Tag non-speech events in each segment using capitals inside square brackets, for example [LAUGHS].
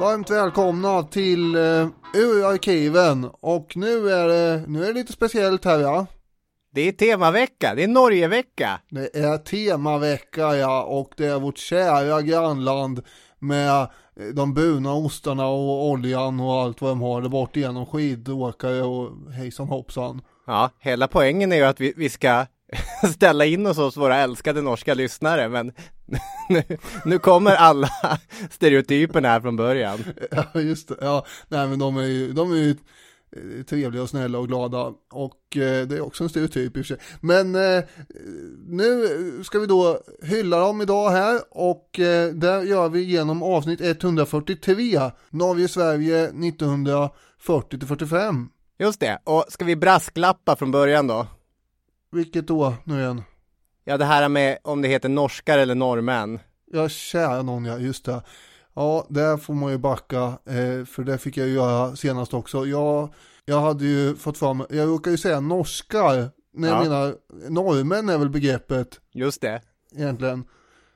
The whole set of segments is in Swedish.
Varmt välkomna till uh, Ur-arkiven och nu är, det, nu är det lite speciellt här ja. Det är temavecka, det är Norgevecka. Det är temavecka ja och det är vårt kära grannland med eh, de buna ostarna och oljan och allt vad de har där bort igenom skidåkare och hejsan hoppsan. Ja, hela poängen är ju att vi, vi ska [LAUGHS] ställa in oss hos våra älskade norska lyssnare men [LAUGHS] nu, nu kommer alla [LAUGHS] stereotyperna här från början. Ja just det, ja, nej men de är ju, de är ju eh, trevliga och snälla och glada och eh, det är också en stereotyp i och för sig. Men eh, nu ska vi då hylla dem idag här och eh, det gör vi genom avsnitt 143 Norge-Sverige 1940 45. Just det, och ska vi brasklappa från början då? Vilket då nu igen? Ja, det här med om det heter norskar eller norrmän. Ja, kära någon ja, just det. Ja, där får man ju backa, eh, för det fick jag ju göra senast också. Jag, jag hade ju fått fram, jag råkar ju säga norskar, när jag ja. menar norrmän är väl begreppet. Just det. Egentligen.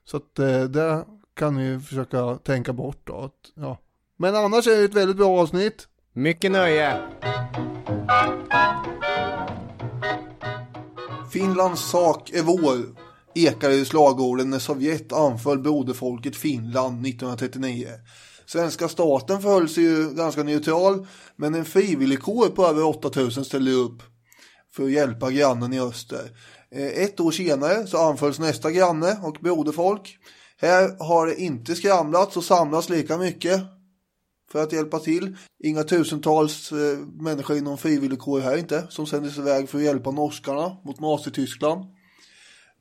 Så att eh, det kan ni försöka tänka bort då. Att, ja. Men annars är det ett väldigt bra avsnitt. Mycket nöje. Finlands sak är vår, ekade i slagorden när Sovjet anföll broderfolket Finland 1939. Svenska staten förhöll sig ju ganska neutral, men en frivilligkår på över 8000 ställde upp för att hjälpa grannen i öster. Eh, ett år senare så anfölls nästa granne och broderfolk. Här har det inte skramlats och samlats lika mycket för att hjälpa till. Inga tusentals eh, människor inom frivilligkår här inte som sändes iväg för att hjälpa norskarna mot Nazityskland.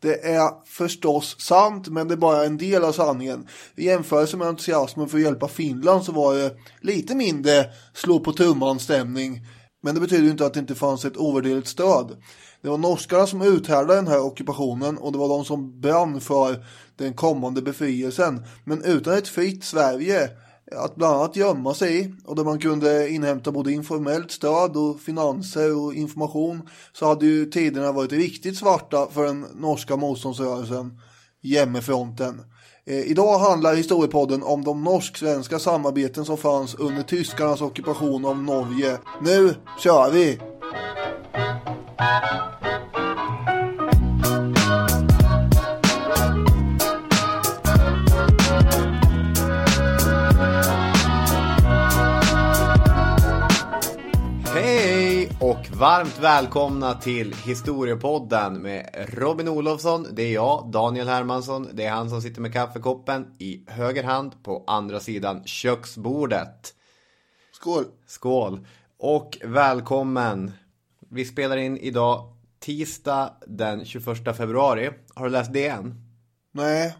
Det är förstås sant, men det är bara en del av sanningen. I jämförelse med entusiasmen för att hjälpa Finland så var det lite mindre slå på tumman stämning. Men det betyder inte att det inte fanns ett ovärderligt stöd. Det var norskarna som uthärdade den här ockupationen och det var de som brann för den kommande befrielsen. Men utan ett fritt Sverige att bland annat gömma sig i och där man kunde inhämta både informellt stöd och finanser och information så hade ju tiderna varit riktigt svarta för den norska motståndsrörelsen Hjemmefronten. Eh, idag handlar historiepodden om de norsk-svenska samarbeten som fanns under tyskarnas ockupation av Norge. Nu kör vi! Varmt välkomna till Historiepodden med Robin Olofsson. Det är jag, Daniel Hermansson. Det är han som sitter med kaffekoppen i höger hand på andra sidan köksbordet. Skål! Skål! Och välkommen! Vi spelar in idag tisdag den 21 februari. Har du läst det än? Nej.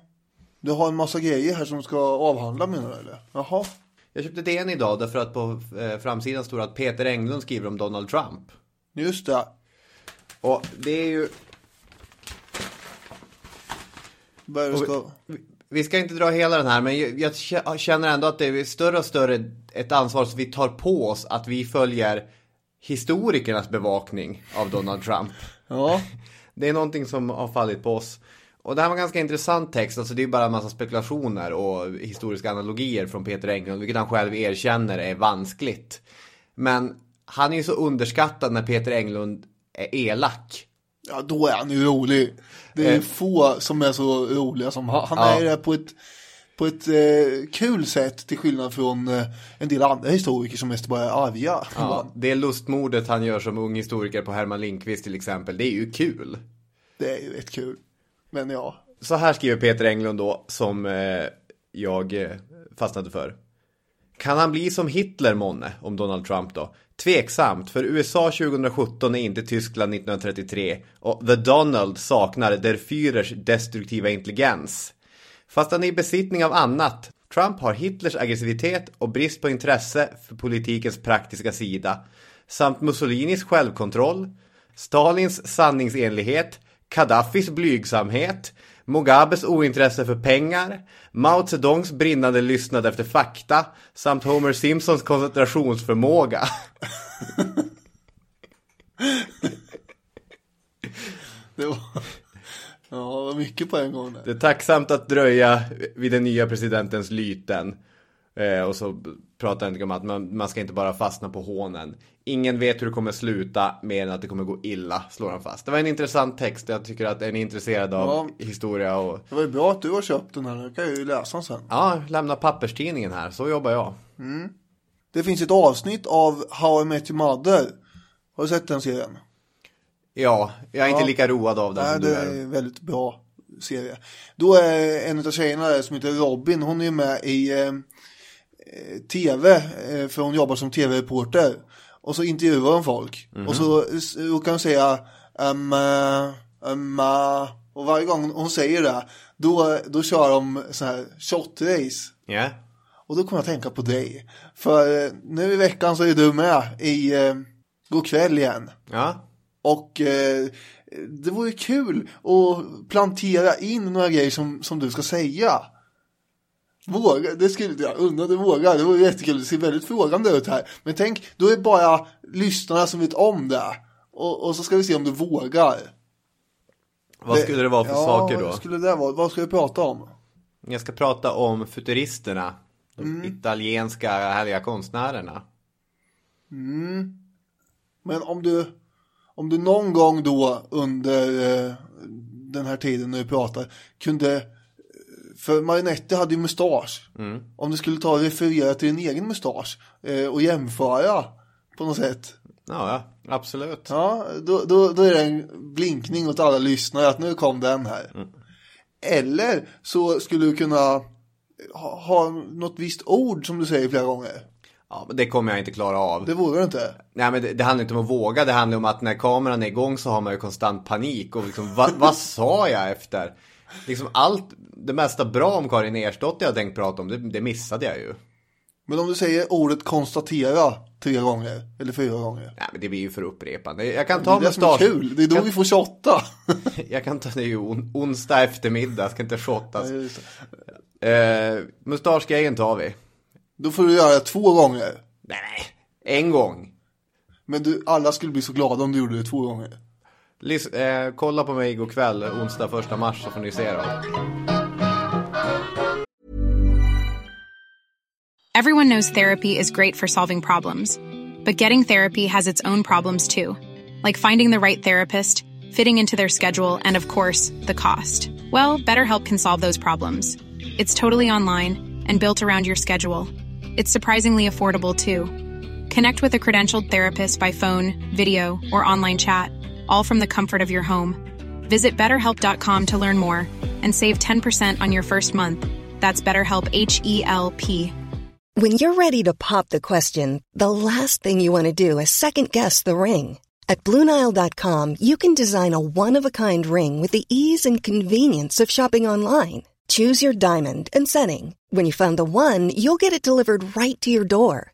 Du har en massa grejer här som ska avhandla menar du eller? Jaha. Jag köpte DN idag därför att på eh, framsidan står att Peter Englund skriver om Donald Trump. Just det. Och det är ju... Ska... Vi ska inte dra hela den här, men jag känner ändå att det är större och större ett ansvar som vi tar på oss att vi följer historikernas bevakning av Donald Trump. [LAUGHS] Ja. Det är någonting som har fallit på oss. Och det här var en ganska intressant text, alltså det är bara en massa spekulationer och historiska analogier från Peter Englund, vilket han själv erkänner är vanskligt. Men han är ju så underskattad när Peter Englund är elak. Ja, då är han ju rolig. Det är eh. få som är så roliga som han. Han ja. är det på ett, på ett eh, kul sätt till skillnad från eh, en del andra historiker som mest bara är arga. Ja, det lustmordet han gör som ung historiker på Herman Lindqvist till exempel, det är ju kul. Det är ju rätt kul. Men ja. Så här skriver Peter Englund då, som eh, jag eh, fastnade för. Kan han bli som Hitler månne, om Donald Trump då? Tveksamt, för USA 2017 är inte Tyskland 1933 och The Donald saknar Der Führers destruktiva intelligens. Fast han är i besittning av annat. Trump har Hitlers aggressivitet och brist på intresse för politikens praktiska sida samt Mussolinis självkontroll, Stalins sanningsenlighet Gaddafis blygsamhet, Mugabes ointresse för pengar, Mao Zedongs brinnande lyssnad efter fakta samt Homer Simpsons koncentrationsförmåga. [LAUGHS] det var... Ja, det var mycket på en gång där. Det är tacksamt att dröja vid den nya presidentens lyten. Eh, och så pratar han om att man, man ska inte bara fastna på hånen. Ingen vet hur det kommer sluta mer än att det kommer gå illa, slår han fast. Det var en intressant text. Jag tycker att är ni intresserade av Ja. historia och... Det var ju bra att du har köpt den här. Jag kan ju läsa den sen. Ja, lämna papperstidningen här. Så jobbar jag. Det finns ett avsnitt av How I Met Your Mother. Har du sett den serien? Ja, jag är inte Ja. lika road av den Nej, som det du är är. en väldigt bra serie. Då är en av tjejerna där som heter Robin, hon är ju med i eh, tv, eh, för hon jobbar som tv-reporter. Och så intervjuar hon folk. Och så kan hon säga um, um, och varje gång hon säger det, då, då kör de så här shot-race. Ja. Och då kommer jag att tänka på dig. För eh, nu i veckan så är du med i eh, God kväll igen. Ja. Och eh, det vore kul att plantera in några grejer som, som du ska säga. Våga, det skulle jag undra du vågar. Det vore jättekul. Det ser väldigt frågande ut här. Men tänk, då är det bara lyssnarna som vet om det. Och, och så ska vi se om du vågar. Vad skulle det vara för ja, saker då? Vad skulle det vara? Vad ska vi prata om? Jag ska prata om futuristerna. De Mm. italienska härliga konstnärerna. Men om du, om du någon gång då under eh, den här tiden när du pratar kunde, för Marinetti hade ju mustasch. Om du skulle ta och referera till din egen mustasch eh, och jämföra på något sätt. Ja, ja absolut. Ja, då, då, då är det en blinkning åt alla lyssnare att nu kom den här. Eller så skulle du kunna ha, ha något visst ord som du säger flera gånger. Ja, men det kommer jag inte klara av. Det vågar du inte. Nej men det, det handlar inte om att våga, det handlar om att när kameran är igång så har man ju konstant panik och liksom, vad, [LAUGHS] vad sa jag efter? Liksom allt, det mesta bra om Karin Ersdotter jag tänkt prata om, det, det missade jag ju. Men om du säger ordet konstatera tre gånger eller fyra gånger. Nej men det blir ju för upprepande. Jag kan Det ta är det som är kul. Det är då kan, vi får shotta. [LAUGHS] Jag kan ta, det är ju on, onsdag eftermiddag, ska inte shottas. Ja, just det. Eh, mustaschgrejen tar vi. Då får du göra det två gånger. Nej, nej, en gång. Men du, alla skulle bli så glada om du gjorde det två gånger. Lys, eh, kolla på mig igår kväll, onsdag första mars, så får ni se då. Everyone knows therapy is great for solving problems, but getting therapy has its own problems too, like finding the right therapist, fitting into their schedule, and of course, the cost. Well, BetterHelp can solve those problems. It's totally online and built around your schedule. It's surprisingly affordable too. Connect with a credentialed therapist by phone, video, or online chat, all from the comfort of your home. Visit betterhelp.com to learn more and save 10% on your first month. That's BetterHelp H E L P. When you're ready to pop the question, the last thing you want to do is second guess the ring. At Bluenile.com, you can design a one of a kind ring with the ease and convenience of shopping online. Choose your diamond and setting. When you find the one, you'll get it delivered right to your door.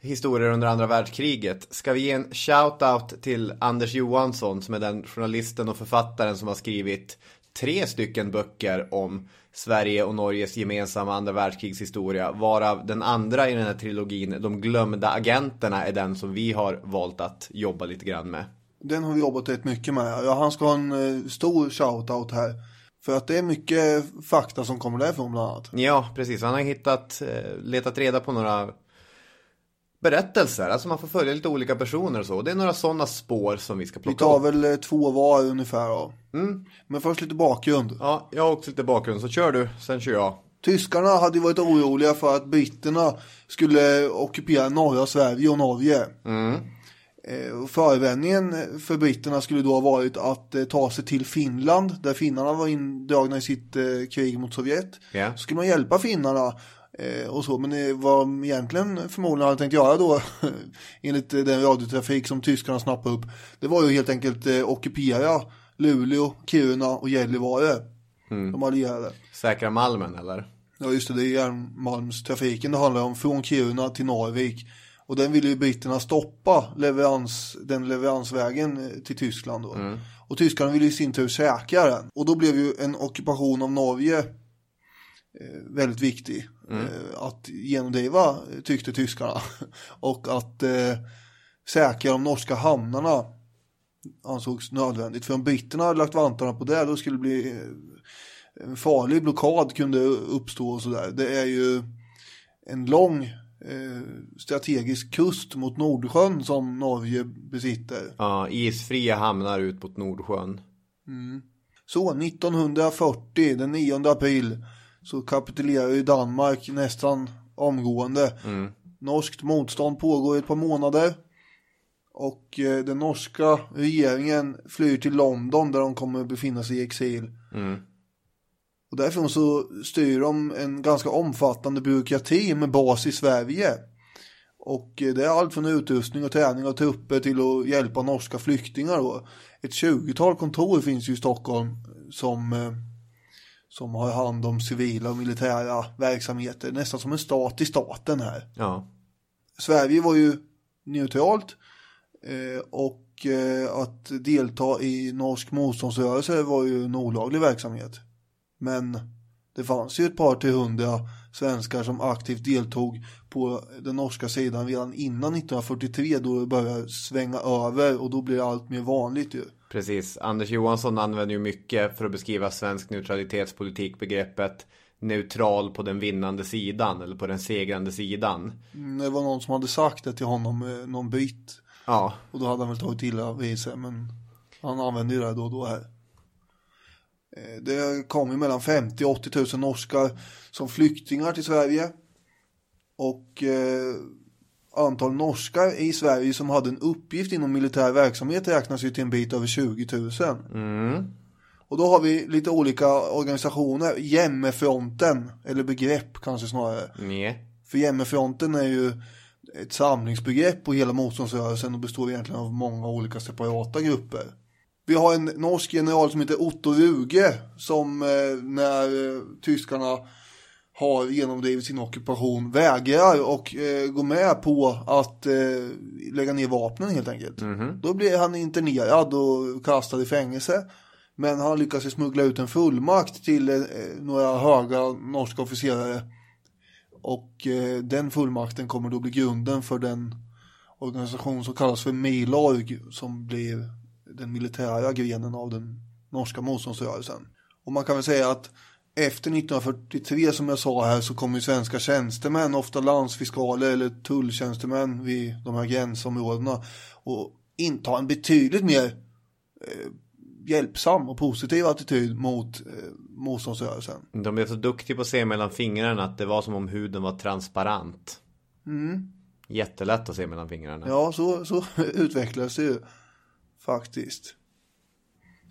historier under andra världskriget. Ska vi ge en shout-out till Anders Johansson som är den journalisten och författaren som har skrivit tre stycken böcker om Sverige och Norges gemensamma andra världskrigshistoria. Varav den andra i den här trilogin, De glömda agenterna, är den som vi har valt att jobba lite grann med. Den har vi jobbat rätt mycket med. Ja, han ska ha en eh, stor shout-out här. För att det är mycket fakta som kommer därifrån bland annat. Ja, precis. Han har hittat, eh, letat reda på några berättelser. Alltså man får följa lite olika personer och så. Det är några sådana spår som vi ska Vi plocka tar upp. väl eh, två var ungefär då. Men först lite bakgrund. Ja, jag har också lite bakgrund, så kör du, sen kör jag. Tyskarna hade ju varit oroliga för att britterna skulle ockupera norra Sverige och Norge. Eh, och förevändningen för britterna skulle då ha varit att eh, ta sig till Finland där finnarna var indragna i sitt eh, krig mot Sovjet. Ja. Så skulle man hjälpa finnarna eh, och så. Men det vad egentligen förmodligen hade tänkt göra då [LAUGHS] enligt eh, den radiotrafik som tyskarna snappade upp. Det var ju helt enkelt eh, ockupera Luleå, Kiruna och Gällivare. De allierade. Säkra Malmen eller? Ja just det, det är järnmalmstrafiken det handlar om från Kiruna till Narvik. Och den ville ju britterna stoppa leverans, den leveransvägen eh, till Tyskland då. Och tyskarna ville i sin tur säkra den. Och då blev ju en ockupation av Norge eh, väldigt viktig. Eh, att genomdriva tyckte tyskarna. [LAUGHS] Och att eh, säkra de norska hamnarna ansågs nödvändigt. För om britterna hade lagt vantarna på det då skulle det bli eh, en farlig blockad kunde uppstå och sådär. Det är ju en lång eh, strategisk kust mot Nordsjön som Norge besitter. Ja, isfria hamnar ut mot Nordsjön. Så 1940, den 9 april, så kapitulerar ju Danmark nästan omgående. Norskt motstånd pågår i ett par månader. Och eh, den norska regeringen flyr till London där de kommer befinna sig i exil. Och därifrån så styr de en ganska omfattande byråkrati med bas i Sverige. Och eh, det är allt från utrustning och träning av trupper till att hjälpa norska flyktingar då. Ett 20-tal kontor finns ju i Stockholm som, eh, som har hand om civila och militära verksamheter. Nästan som en stat i staten här. Ja. Sverige var ju neutralt eh, och eh, att delta i norsk motståndsrörelse var ju en olaglig verksamhet. Men det fanns ju ett par till hundra svenskar som aktivt deltog på den norska sidan redan innan 1943 då det började svänga över och då blir det allt mer vanligt ju. Precis, Anders Johansson använder ju mycket för att beskriva svensk neutralitetspolitik begreppet neutral på den vinnande sidan eller på den segrande sidan. Mm, Det var någon som hade sagt det till honom, eh, någon bytt. Ja, Och då hade han väl tagit illa vid sig, men han använde ju det då och då här. Eh, Det kom ju mellan 50 och 80 000 norskar som flyktingar till Sverige. Och eh, antal norskar i Sverige som hade en uppgift inom militär verksamhet räknas ju till en bit över 20 000. Och då har vi lite olika organisationer. Jämmefronten, eller begrepp kanske snarare. nej. För Jämmefronten är ju ett samlingsbegrepp på hela motståndsrörelsen och består egentligen av många olika separata grupper. Vi har en norsk general som heter Otto Ruge som eh, när eh, tyskarna har genomdrivit sin ockupation vägrar och eh, går med på att eh, lägga ner vapnen helt enkelt. Då blir han internerad och kastad i fängelse. Men han lyckas smuggla ut en fullmakt till eh, några höga norska officerare och eh, den fullmakten kommer då bli grunden för den organisation som kallas för Milorg som blir den militära grenen av den norska motståndsrörelsen. Och man kan väl säga att efter 1943 som jag sa här så kommer ju svenska tjänstemän, ofta landsfiskaler eller tulltjänstemän vid de här gränsområdena och inta en betydligt mer eh, hjälpsam och positiv attityd mot eh, motståndsrörelsen. De blev så duktiga på att se mellan fingrarna att det var som om huden var transparent. Jättelätt att se mellan fingrarna. Ja, så, så [LAUGHS] utvecklades det ju faktiskt.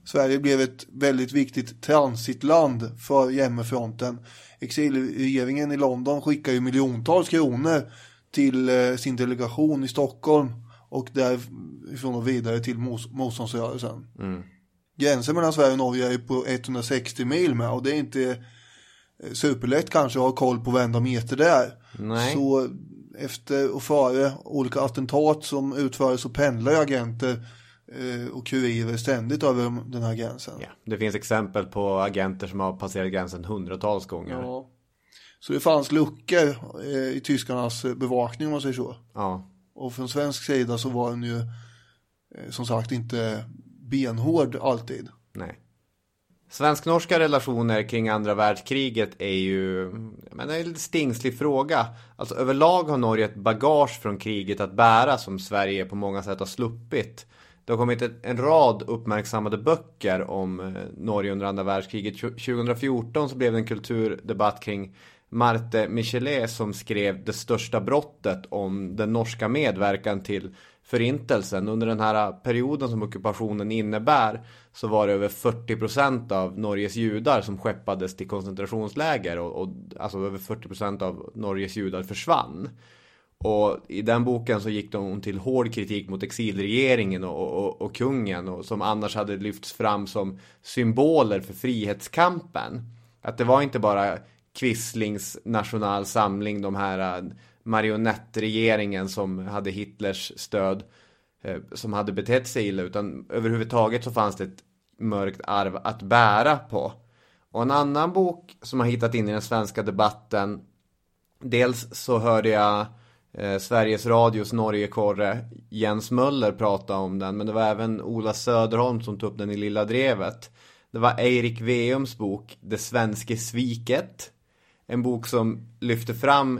Sverige blev ett väldigt viktigt transitland för Jämmefronten. Exilregeringen i London skickar ju miljontals kronor till eh, sin delegation i Stockholm och därifrån och vidare till motståndsrörelsen. Gränsen mellan Sverige och Norge är på 160 mil med och det är inte eh, superlätt kanske att ha koll på varenda meter där. Nej. Så efter och före olika attentat som utfördes så pendlar agenter och kurirer ständigt över den här gränsen. Ja, det finns exempel på agenter som har passerat gränsen hundratals gånger. Ja. Ja. Så det fanns luckor eh, i tyskarnas eh, bevakning om man säger så. Och från svensk sida så var den ju eh, som sagt inte benhård alltid. nej. Svensk-norska relationer kring andra världskriget är ju men en stingslig fråga. Alltså överlag har Norge ett bagage från kriget att bära som Sverige på många sätt har sluppit. Det har kommit en rad uppmärksammade böcker om eh, Norge under andra världskriget. 2014 så blev det en kulturdebatt kring Marte Michelet som skrev Det största brottet om den norska medverkan till förintelsen. Under den här perioden som ockupationen innebär så var det över 40 procent av Norges judar som skeppades till koncentrationsläger och, och alltså över 40 procent av Norges judar försvann. Och i den boken så gick de till hård kritik mot exilregeringen och, och, och kungen och som annars hade lyfts fram som symboler för frihetskampen. Att det var inte bara Quislings national samling, de här äh, marionettregeringen som hade Hitlers stöd eh, som hade betett sig illa utan överhuvudtaget så fanns det ett mörkt arv att bära på. Och en annan bok som har hittat in i den svenska debatten Dels så hörde jag eh, Sveriges Radios Norgekorre Jens Möller prata om den men det var även Ola Söderholm som tog upp den i Lilla Drevet. Det var Eirik Veums bok Det svenske sviket. En bok som lyfter fram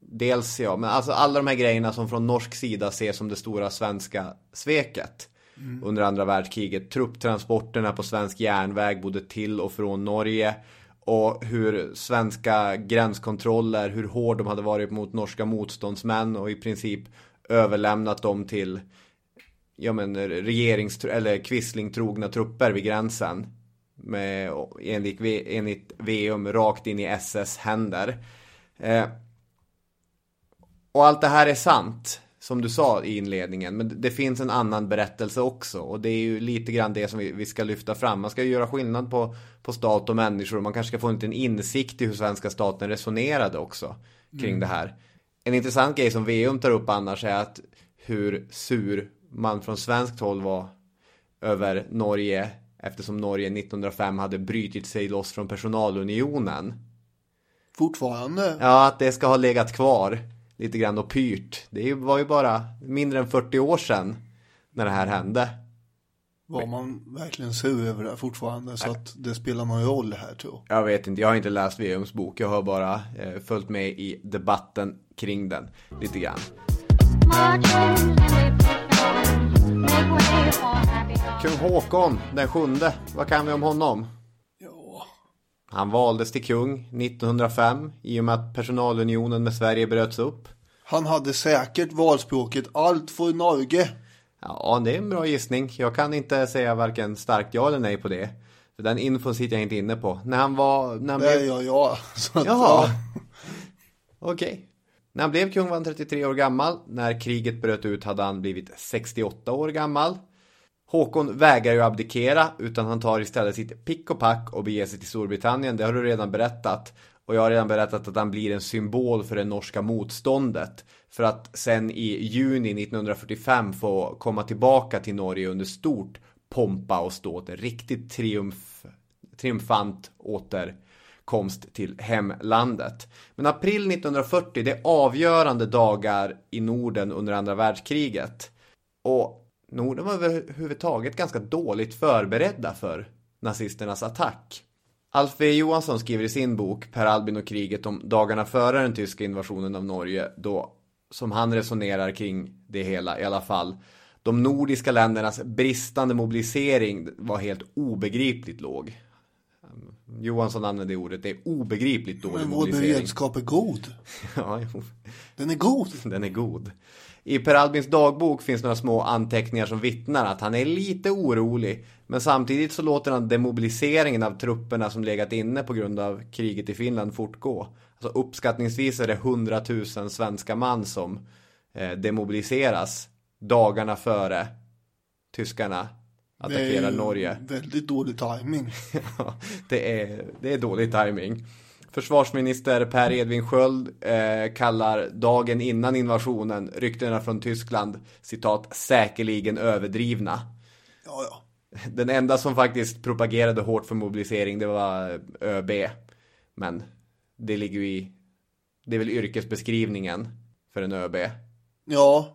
dels ja, men alltså alla de här grejerna som från norsk sida ses som det stora svenska sveket. Mm. Under andra världskriget. Trupptransporterna på svensk järnväg både till och från Norge. Och hur svenska gränskontroller, hur hård de hade varit mot norska motståndsmän och i princip överlämnat dem till ja men regerings eller Quisling-trogna trupper vid gränsen. Med, enligt, enligt VM rakt in i SS händer. Eh, och allt det här är sant, som du sa i inledningen. Men det finns en annan berättelse också. Och det är ju lite grann det som vi, vi ska lyfta fram. Man ska ju göra skillnad på, på stat och människor. Och man kanske ska få en liten insikt i hur svenska staten resonerade också kring mm. det här. En intressant grej som Veum tar upp annars är att hur sur man från svenskt håll var över Norge eftersom Norge 1905 hade brytit sig loss från personalunionen. Fortfarande? Ja, att det ska ha legat kvar lite grann och pyrt. Det var ju bara mindre än 40 år sedan när det här hände. Var man verkligen sur över det fortfarande så att det spelar någon roll här tror jag. Jag vet inte, jag har inte läst Veums bok. Jag har bara eh, följt med i debatten kring den lite grann. Kung Håkon den sjunde, vad kan vi om honom? Han valdes till kung 1905 i och med att personalunionen med Sverige bröts upp. Han hade säkert valspråket allt för Norge. Ja, det är en bra gissning. Jag kan inte säga varken starkt ja eller nej på det. För den infon sitter jag inte inne på. När han var... När han det blev... ja. [LAUGHS] Så att, Jaha. Okej. Okay. När han blev kung var han 33 år gammal. När kriget bröt ut hade han blivit 68 år gammal. Håkon vägrar ju abdikera utan han tar istället sitt pick och pack och beger sig till Storbritannien. Det har du redan berättat. Och jag har redan berättat att han blir en symbol för det norska motståndet. För att sen i juni 1945 få komma tillbaka till Norge under stort pompa och ståt. En riktigt triumf, triumfant återkomst till hemlandet. Men april 1940, det är avgörande dagar i Norden under andra världskriget. Och Norden var överhuvudtaget ganska dåligt förberedda för nazisternas attack. Alf W Johansson skriver i sin bok Per Albin och kriget om dagarna före den tyska invasionen av Norge då, som han resonerar kring det hela i alla fall, de nordiska ländernas bristande mobilisering var helt obegripligt låg. Johansson använde ordet, det är obegripligt dålig Men vår beredskap är god. [LAUGHS] ja, Den är god. Den är god. I Per Albins dagbok finns några små anteckningar som vittnar att han är lite orolig. Men samtidigt så låter han demobiliseringen av trupperna som legat inne på grund av kriget i Finland fortgå. Alltså uppskattningsvis är det 100 000 svenska man som eh, demobiliseras dagarna före tyskarna attackerar Norge. Det är väldigt dålig timing. [LAUGHS] ja, det är, det är dålig timing. Försvarsminister Per Edvin Sköld eh, kallar dagen innan invasionen ryktena från Tyskland citat säkerligen överdrivna. Ja, ja. [LAUGHS] Den enda som faktiskt propagerade hårt för mobilisering det var ÖB. Men det ligger ju i, det är väl yrkesbeskrivningen för en ÖB. Ja,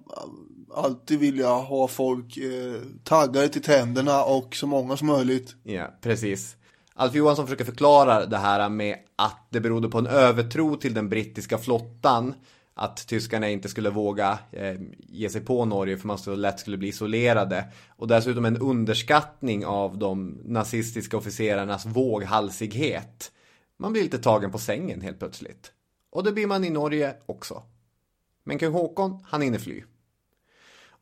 alltid vilja ha folk eh, taggade till tänderna och så många som möjligt. Ja, precis. Alf Johansson försöker förklara det här med att det berodde på en övertro till den brittiska flottan. Att tyskarna inte skulle våga eh, ge sig på Norge för man så lätt skulle bli isolerade. Och dessutom en underskattning av de nazistiska officerarnas våghalsighet. Man blir lite tagen på sängen helt plötsligt. Och det blir man i Norge också. Men kung Håkon, han hinner fly.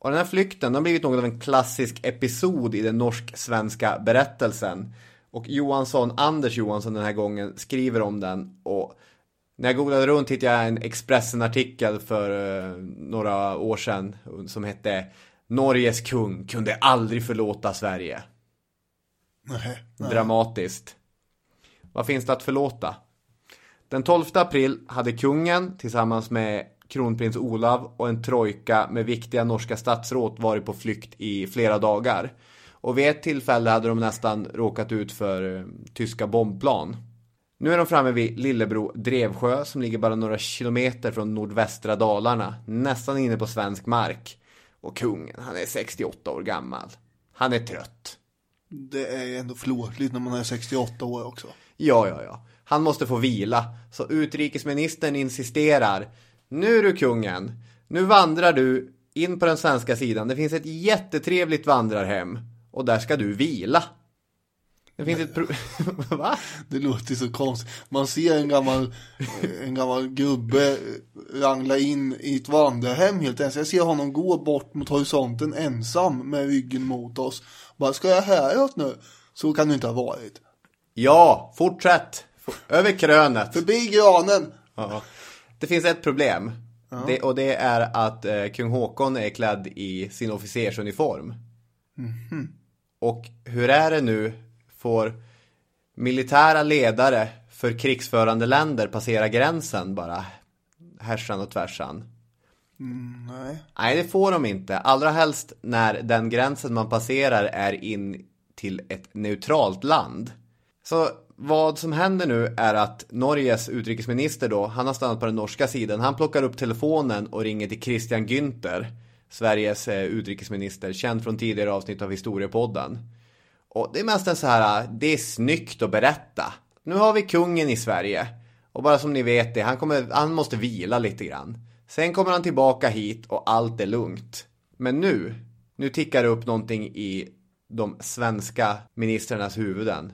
Och den här flykten har blivit något av en klassisk episod i den norsk-svenska berättelsen. Och Johansson, Anders Johansson den här gången, skriver om den. Och när jag googlade runt hittade jag en Expressen-artikel för eh, några år sedan som hette Norges kung kunde aldrig förlåta Sverige. Nej, nej. Dramatiskt. Vad finns det att förlåta? Den 12 april hade kungen tillsammans med kronprins Olav och en trojka med viktiga norska statsråd varit på flykt i flera dagar. Och vid ett tillfälle hade de nästan råkat ut för eh, tyska bombplan. Nu är de framme vid Lillebro Drevsjö som ligger bara några kilometer från nordvästra Dalarna, nästan inne på svensk mark. Och kungen, han är 68 år gammal. Han är trött. Det är ändå förlåtligt när man är 68 år också. Ja, ja, ja. Han måste få vila. Så utrikesministern insisterar. Nu du kungen. Nu vandrar du in på den svenska sidan. Det finns ett jättetrevligt vandrarhem. Och där ska du vila. Det finns ett pro- [LAUGHS] Va? Det låter så konstigt. Man ser en gammal, en gammal gubbe rangla in i ett vandrarhem helt ensam. Jag ser honom gå bort mot horisonten ensam med ryggen mot oss. Bara, ska jag häråt nu? Så kan det inte ha varit. Ja, fortsätt. Över krönet. Förbi granen. Ja. Det finns ett problem. Det, och det är att eh, kung Håkon är klädd i sin officersuniform. Och hur är det nu? Får militära ledare för krigsförande länder passera gränsen bara härsan och tvärsan? Nej. Nej, det får de inte. Allra helst när den gränsen man passerar är in till ett neutralt land. Så vad som händer nu är att Norges utrikesminister då, han har stannat på den norska sidan. Han plockar upp telefonen och ringer till Christian Günther, Sveriges eh, utrikesminister, känd från tidigare avsnitt av Historiepodden. Och det är mest en så här, ah, det är snyggt att berätta. Nu har vi kungen i Sverige. Och bara som ni vet det, han, kommer, han måste vila lite grann. Sen kommer han tillbaka hit och allt är lugnt. Men nu, nu tickar det upp någonting i de svenska ministrarnas huvuden.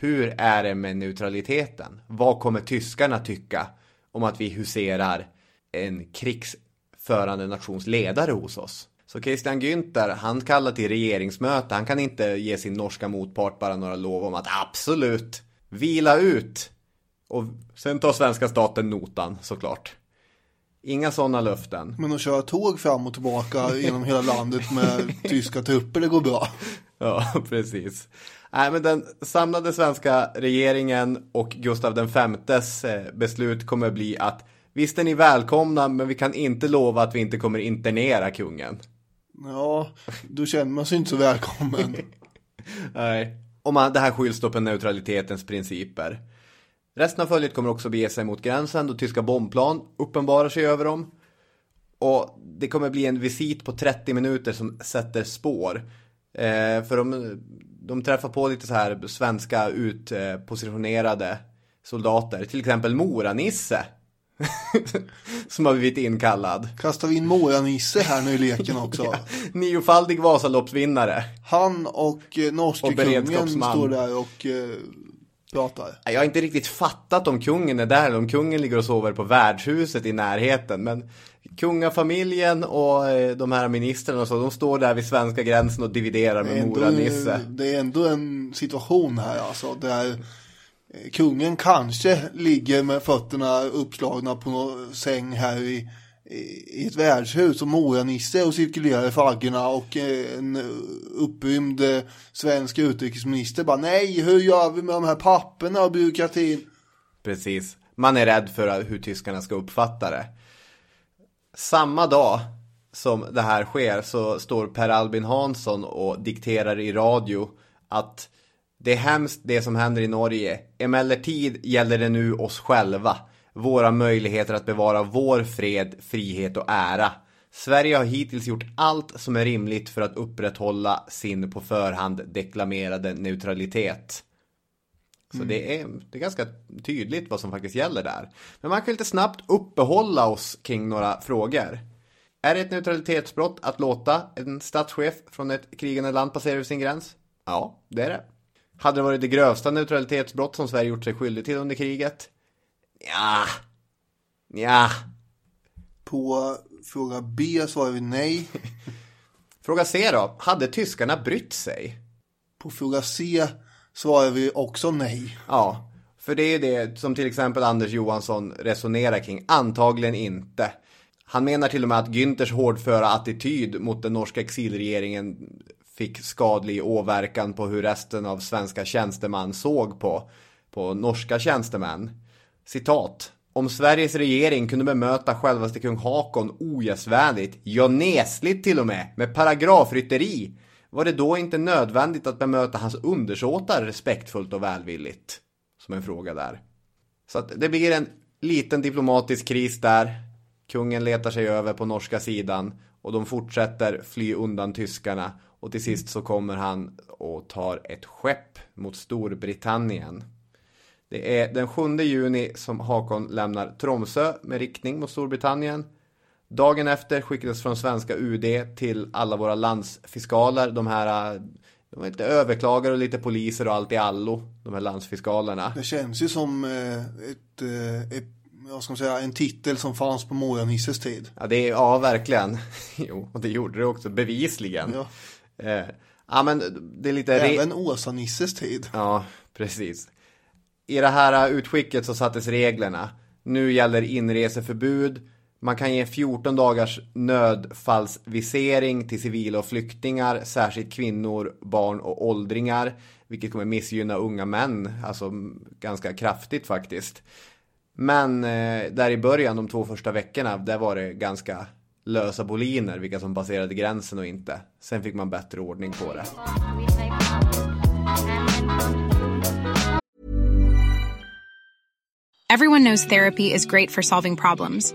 Hur är det med neutraliteten? Vad kommer tyskarna tycka om att vi huserar en krigsförande nations ledare hos oss? Så Christian Günther, han kallar till regeringsmöte. Han kan inte ge sin norska motpart bara några lov om att absolut, vila ut. Och sen tar svenska staten notan såklart. Inga sådana löften. Men att köra tåg fram och tillbaka [LAUGHS] genom hela landet med tyska trupper, det går bra. Ja, precis. Nej, men den samlade svenska regeringen och Gustav femtes eh, beslut kommer bli att visst är ni välkomna, men vi kan inte lova att vi inte kommer internera kungen. Ja, då känner man sig inte så välkommen. [LAUGHS] Nej. Och man, det här skylls då på neutralitetens principer. Resten av följet kommer också bege sig mot gränsen då tyska bombplan uppenbarar sig över dem. Och det kommer bli en visit på 30 minuter som sätter spår. Eh, för de, de träffar på lite så här svenska utpositionerade soldater. Till exempel Mora-Nisse. [LAUGHS] som har blivit inkallad. Kastar vi in Mora-Nisse här nu i leken [LAUGHS] också. Niofaldig Vasaloppsvinnare. Han och eh, norske Och kungen står där och eh, pratar. Jag har inte riktigt fattat om kungen är där eller om kungen ligger och sover på värdshuset i närheten. Men kungafamiljen och eh, de här ministrarna och så, de står där vid svenska gränsen och dividerar med Mora-Nisse. det är ändå en situation här alltså där eh, kungen kanske ligger med fötterna uppslagna på någon säng här i, i, ett värdshus och Mora-Nisse och cirkulerar i faggorna och eh, en upprymd svensk utrikesminister bara nej, hur gör vi med de här papperna och byråkratin? Precis. Man är rädd för hur tyskarna ska uppfatta det. Samma dag som det här sker så står Per Albin Hansson och dikterar i radio att det är hemskt det som händer i Norge. Emellertid gäller det nu oss själva. Våra möjligheter att bevara vår fred, frihet och ära. Sverige har hittills gjort allt som är rimligt för att upprätthålla sin på förhand deklamerade neutralitet. Så det, är, det är ganska tydligt vad som faktiskt gäller där. Men man kan lite snabbt uppehålla oss kring några frågor. Är det ett neutralitetsbrott att låta en statschef från ett krigande land passera över sin gräns? Ja, det är det. Hade det varit det grövsta neutralitetsbrott som Sverige gjort sig skyldig till under kriget? Ja, ja, På fråga B svarar vi nej. [LAUGHS] Fråga C då. Hade tyskarna brytt sig? På fråga C svarar vi också nej. Ja, för det är ju det som till exempel Anders Johansson resonerar kring. Antagligen inte. Han menar till och med att Günthers hårdföra attityd mot den norska exilregeringen fick skadlig åverkan på hur resten av svenska tjänstemän såg på, på norska tjänstemän. Citat. Om Sveriges regering kunde bemöta självaste kung Hakon ogästvänligt, ja nesligt till och med, med paragrafrytteri, var det då inte nödvändigt att bemöta hans undersåtar respektfullt och välvilligt? Som en fråga där. Så att det blir en liten diplomatisk kris där. Kungen letar sig över på norska sidan och de fortsätter fly undan tyskarna och till sist så kommer han och tar ett skepp mot Storbritannien. Det är den 7 juni som Hakon lämnar Tromsö med riktning mot Storbritannien. Dagen efter skickades från svenska UD till alla våra landsfiskaler, de här de är lite överklagare och lite poliser och allt i allo, de här landsfiskalerna. Det känns ju som eh, ett, eh, ett vad ska säga, en titel som fanns på Morgonhisses tid. Ja, det ja, verkligen. [LAUGHS] Jo, och det gjorde det också, bevisligen. Ja. Eh, ja, men det är lite... Även Åsa-Nisses tid. Ja, precis. I det här utskicket så sattes reglerna. Nu gäller inreseförbud. Man kan ge 14 dagars nödfallsvisering till civila och flyktingar, särskilt kvinnor, barn och åldringar, vilket kommer missgynna unga män, alltså ganska kraftigt faktiskt. Men eh, där i början, de två första veckorna, där var det ganska lösa boliner, vilka som passerade gränsen och inte. Sen fick man bättre ordning på det. Everyone knows therapy is great for solving problems,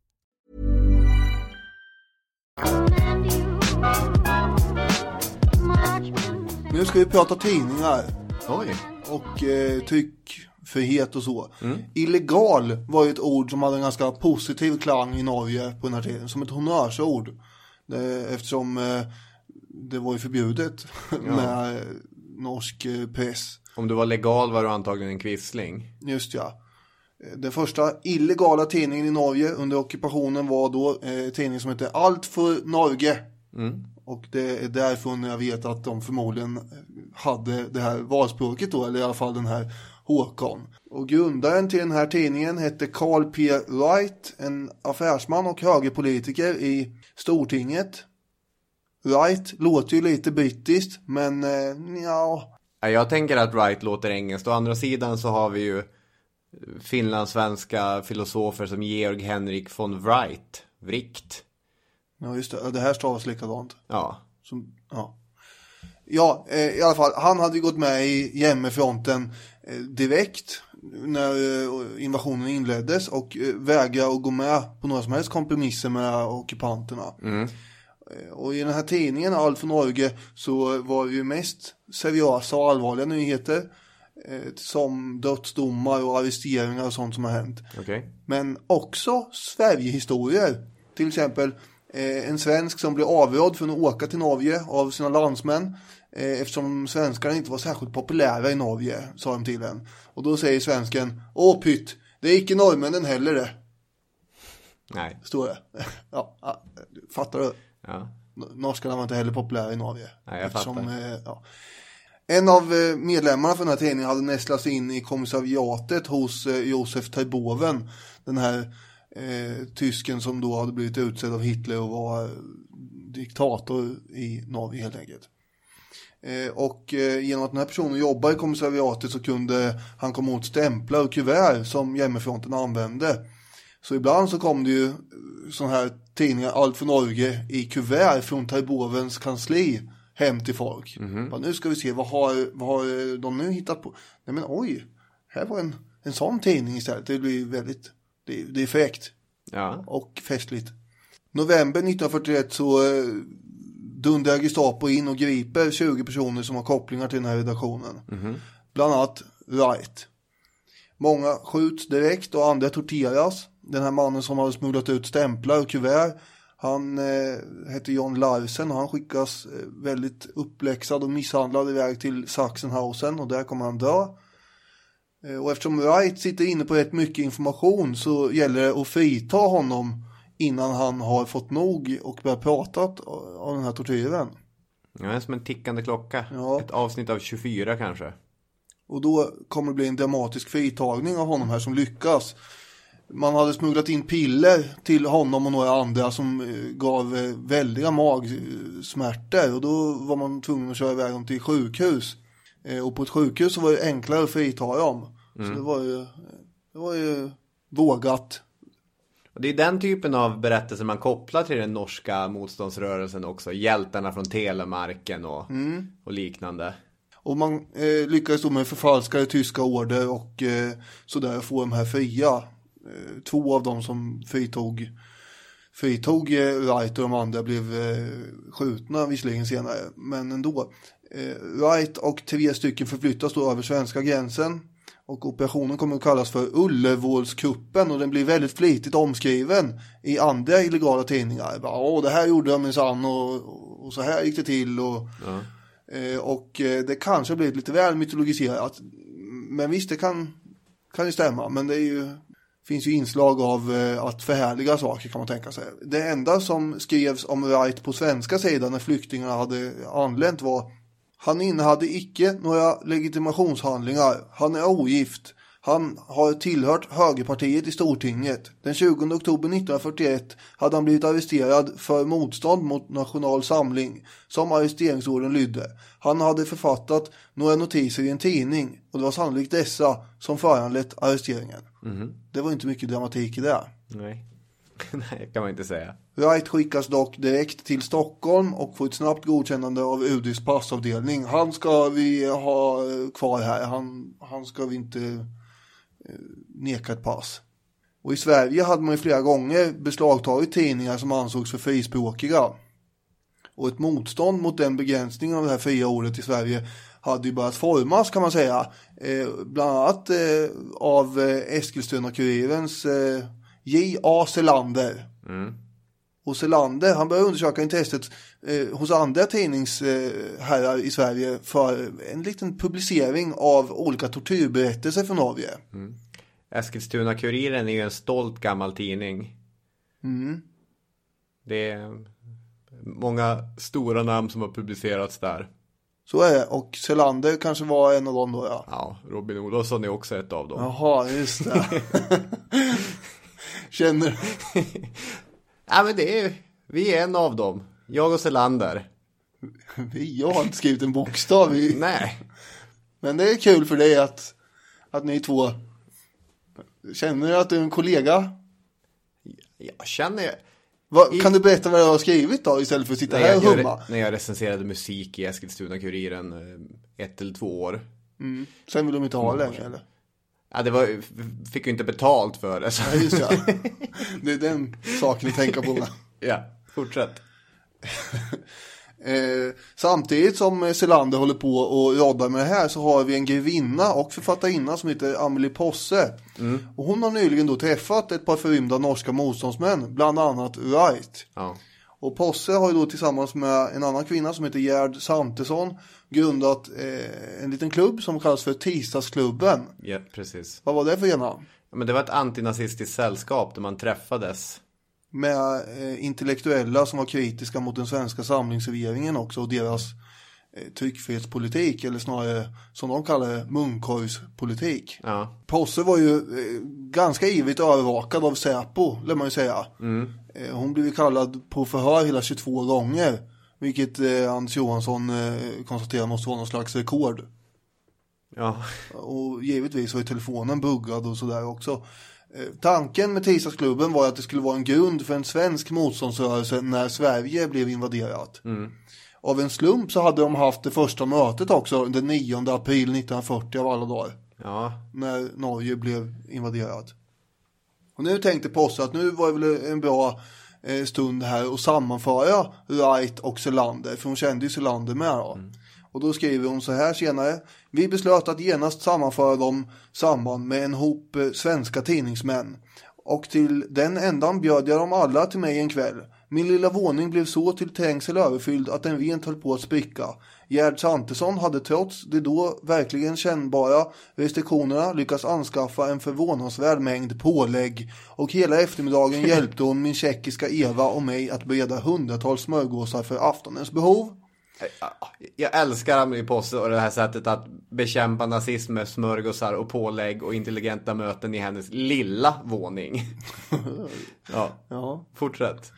Nu ska vi prata tidningar Oj. och eh, tryckfrihet och så. Illegal var ju ett ord som hade en ganska positiv klang i Norge på den här tiden. Som ett honnörsord. Det, eftersom eh, det var ju förbjudet [LAUGHS] med eh, norsk eh, press. Om du var legal var du antagligen en quisling. Just ja. Den första illegala tidningen i Norge under ockupationen var då eh, tidningen som hette Allt för Norge. Och det är därifrån jag vet att de förmodligen hade det här valspråket då, eller i alla fall den här Håkon. Och grundaren till den här tidningen hette Carl P. Wright, en affärsman och högerpolitiker i Stortinget. Wright låter ju lite brittiskt, men eh, ja, Ja, Jag tänker att Wright låter engelskt. Å andra sidan så har vi ju finlandssvenska filosofer som Georg Henrik von Wright. Wright. ja just det, det här stavas likadant. Ja. Som, ja, ja eh, i alla fall, han hade ju gått med i jämmefronten eh, direkt när eh, invasionen inleddes och vägrade att gå med på några som helst kompromisser med ockupanterna. Eh, Och i den här tidningen, Allt för Norge, så var det ju mest seriösa och allvarliga nyheter. Eh, som dödsdomar och arresteringar och sånt som har hänt. Okej. Men också Sverigehistorier. Till exempel eh, en svensk som blev avrådd från att åka till Norge av sina landsmän. Eh, eftersom svenskarna inte var särskilt populära i Norge, sa de till en. Och då säger svensken, åh pytt, det är icke norrmännen heller det. Nej. Står det. [LAUGHS] ja, fattar du? Ja. Norskarna var inte heller populära i Norge. Nej, jag fattar. eh, ja. En av eh, medlemmarna för den här tidningen hade nästlat sig in i kommissariatet hos eh, Josef Terboven. Den här eh, tysken som då hade blivit utsedd av Hitler och var eh, diktator i Norge helt enkelt. Eh, och eh, genom att den här personen jobbar i kommissariatet så kunde han komma åt stämplar och kuvert som Jämmerfronten använde. Så ibland så kom det ju sådana här tidningar, Allt för Norge, i kuvert från Terbovens kansli hem till folk. Bara, nu ska vi se, vad har, vad har de nu hittat på? Nej men oj, här var en, en sån tidning istället. Det blir väldigt, det, det är fräckt Ja. och festligt. November 1941 så eh, dundrar Gestapo in och griper 20 personer som har kopplingar till den här redaktionen. Bland annat Wright. Många skjuts direkt och andra torteras. Den här mannen som hade smugglat ut stämplar och kuvert han eh, heter John Larsen och han skickas eh, väldigt uppläxad och misshandlad iväg till Sachsenhausen och där kommer han dö. Eh, och eftersom Wright sitter inne på rätt mycket information så gäller det att frita honom innan han har fått nog och börjat prata av den här tortyren. Ja, det är som en tickande klocka. Ja. Ett avsnitt av 24 kanske. Och då kommer det bli en dramatisk fritagning av honom här som lyckas. Man hade smugglat in piller till honom och några andra som eh, gav eh, väldiga magsmärtor och då var man tvungen att köra iväg dem till sjukhus. Eh, Och på ett sjukhus så var det enklare att frita dem. Så det var ju, det var ju vågat. Och det är den typen av berättelser man kopplar till den norska motståndsrörelsen också. Hjältarna från Telemarken och, och liknande. Och man eh, lyckades då med förfalskade tyska order och eh, sådär få de här fria. Eh, två av dem som fritog, fritog eh, Wright och de andra blev eh, skjutna visserligen senare. Men ändå. Wright och tre stycken förflyttas då över svenska gränsen. Och operationen kommer att kallas för Ullevålskuppen och den blir väldigt flitigt omskriven i andra illegala tidningar. Bara, Åh, det här gjorde de minsann och, och så här gick det till och Eh, och det kanske har blivit lite väl mytologiserat. Men visst, det kan, kan ju stämma. Men det är ju, finns ju inslag av eh, att förhärliga saker kan man tänka sig. Det enda som skrevs om Wright på svenska sidan när flyktingarna hade anlänt var Han innehade icke några legitimationshandlingar. Han är ogift. Han har tillhört högerpartiet i Stortinget. Den 20 oktober 1941 hade han blivit arresterad för motstånd mot National Samling, som arresteringsorden lydde. Han hade författat några notiser i en tidning och det var sannolikt dessa som föranlett arresteringen. Det var inte mycket dramatik i det. Nej. [LAUGHS] Nej, kan man inte säga. Wright skickas dock direkt till Stockholm och får ett snabbt godkännande av UDs passavdelning. Han ska vi ha kvar här. Han, han ska vi inte eh, neka ett pass. Och i Sverige hade man ju flera gånger beslagtagit tidningar som ansågs för frispråkiga. Och ett motstånd mot den begränsningen av det här fria ordet i Sverige hade ju börjat formas kan man säga. Eh, bland annat eh, av eh, Eskilstuna-Kurirens eh, J.A. Selander. Och Selander, han började undersöka intresset eh, hos andra tidningsherrar i Sverige för en liten publicering av olika tortyrberättelser från Norge. Eskilstuna-Kuriren är ju en stolt gammal tidning. Det är många stora namn som har publicerats där. Så är det. Och Selander kanske var en av dem då ja. Ja, Robin Olofsson är också ett av dem. Jaha, just det. [LAUGHS] Känner Ja, men det är, vi är en av dem. Jag och Selander. jag har inte skrivit en bokstav. i- Nej. Men det är kul för dig att, att ni två känner du att du är en kollega. Jag känner... Vad, I- Kan du berätta vad du har skrivit då istället för att sitta här och jag, humma? när jag recenserade musik i Eskilstuna-Kuriren eh, ett eller två år. Sen vill de inte ha längre eller? Ja, det var, fick ju inte betalt för det. Så. Ja, just det. Det är den saken att tänka på. [LAUGHS] Ja, fortsätt. [LAUGHS] Eh, samtidigt som Selander håller på och roddar med det här så har vi en grevinna och författarinna som heter Amelie Posse. Och hon har nyligen då träffat ett par förrymda norska motståndsmän, bland annat Wright. Ja. Och Posse har ju då tillsammans med en annan kvinna som heter Gerd Santesson grundat eh, en liten klubb som kallas för Tisdagsklubben. Ja, precis. Vad var det för ena? Ja, Men det var ett antinazistiskt sällskap där man träffades. Med eh, intellektuella som var kritiska mot den svenska samlingsregeringen också och deras eh, tryckfrihetspolitik eller snarare som de kallar det munkorgspolitik. Ja, Posse var ju eh, ganska ivrigt övervakad av Säpo, lär man ju säga. Eh, hon blev ju kallad på förhör hela 22 gånger. Vilket eh, Anders Johansson eh, konstaterar måste vara någon slags rekord. ja, Och givetvis var ju telefonen buggad och sådär också. Eh, tanken med tisdagsklubben var att det skulle vara en grund för en svensk motståndsrörelse när Sverige blev invaderat. Av en slump så hade de haft det första mötet också den 9 april 1940 av alla dagar. ja. När Norge blev invaderat. Och nu tänkte Posse att nu var det väl en bra eh, stund här att sammanföra Wright och Selander. För hon kände ju Selander med då. Och då skriver hon så här senare. Vi beslöt att genast sammanföra dem samman med en hop eh, svenska tidningsmän. Och till den ändan bjöd jag dem alla till mig en kväll. Min lilla våning blev så till trängsel överfylld att den rent höll på att spricka. Gerd Santesson hade trots de då verkligen kännbara restriktionerna lyckats anskaffa en förvånansvärd mängd pålägg och hela eftermiddagen [LAUGHS] hjälpte hon min tjeckiska Eva och mig att bereda hundratals smörgåsar för aftonens behov. Jag älskar Amelie Posse och det här sättet att bekämpa nazism med smörgåsar och pålägg och intelligenta möten i hennes lilla våning. [LAUGHS] ja, Ja. fortsätt.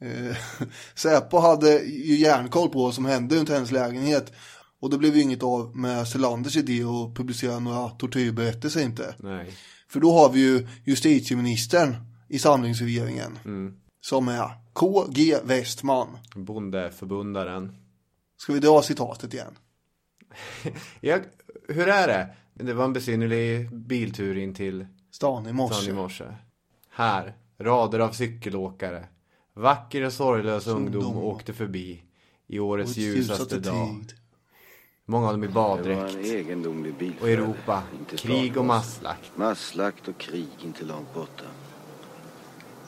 Eh, Säpo hade ju järnkoll på vad som hände runt hennes lägenhet. Och det blev ju inget av med Selanders idé att publicera några tortyrberättelser inte. Nej. För då har vi ju justitieministern i samlingsregeringen. Som är KG Westman. Bondeförbundaren. Ska vi dra citatet igen? [LAUGHS] Jag, hur är det? Det var en besynnerlig biltur in till Stan i morse. stan i morse. Här, rader av cykelåkare. Vacker och sorglös ungdom ungdom. åkte förbi i årets ljusaste dag. tid. Många av dem i baddräkt. Och Europa, krig och masslakt. Masslakt och krig inte långt borta.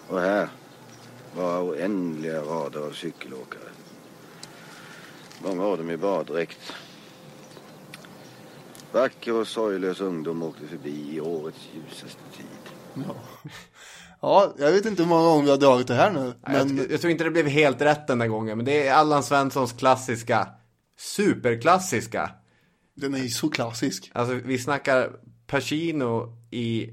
Och här var oändliga rader av cykelåkare. Många av dem i baddräkt. Vacker och sorglös ungdom åkte förbi i årets ljusaste tid. Ja, jag vet inte hur många gånger vi har dragit det här nu. Men Jag, jag tror inte det blev helt rätt den där gången, men det är Allan Svenssons klassiska, superklassiska. den är ju så klassisk. Alltså vi snackar Pacino i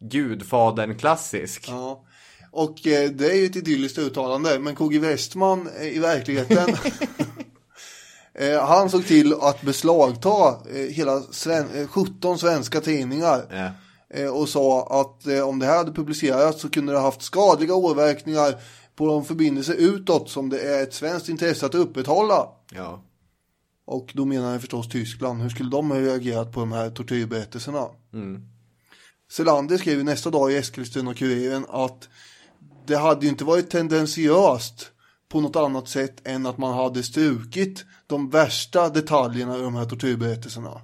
Gudfadern klassisk. Ja. Och eh, det är ju ett idylliskt uttalande. Men KG Westman i verkligheten. [LAUGHS] eh, han såg till att beslagta eh, hela sven- eh, 17 svenska tidningar. Ja. Eh, och sa att eh, om det här hade publicerats så kunde det ha haft skadliga återverkningar på de förbindelser utåt som det är ett svenskt intresse att upprätthålla. ja. Och då menar jag förstås Tyskland. Hur skulle de ha reagerat på de här tortyrberättelserna? Selander skrev nästa dag i Eskilstuna-Kuriren att det hade ju inte varit tendensiöst på något annat sätt än att man hade strukit de värsta detaljerna i de här tortyrberättelserna.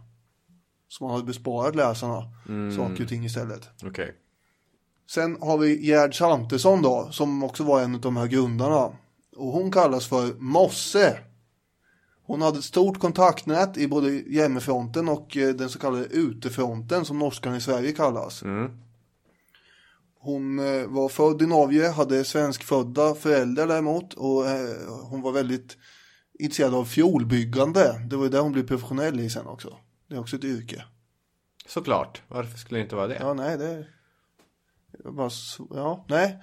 Så man hade besparat läsarna saker och ting istället. Okej. Sen har vi Gerd Santesson då, som också var en av de här grundarna. Och hon kallas för Mosse. Hon hade ett stort kontaktnät i både hjemmefronten och eh, den så kallade utefronten som norskan i Sverige kallas. Hon eh, var född i Norge, hade svenskfödda föräldrar däremot och eh, hon var väldigt intresserad av fiolbyggande. Det var ju där hon blev professionell i sen också. Det är också ett yrke. Såklart. Varför skulle det inte vara det? Ja, nej, det det är bara så, ja, nej.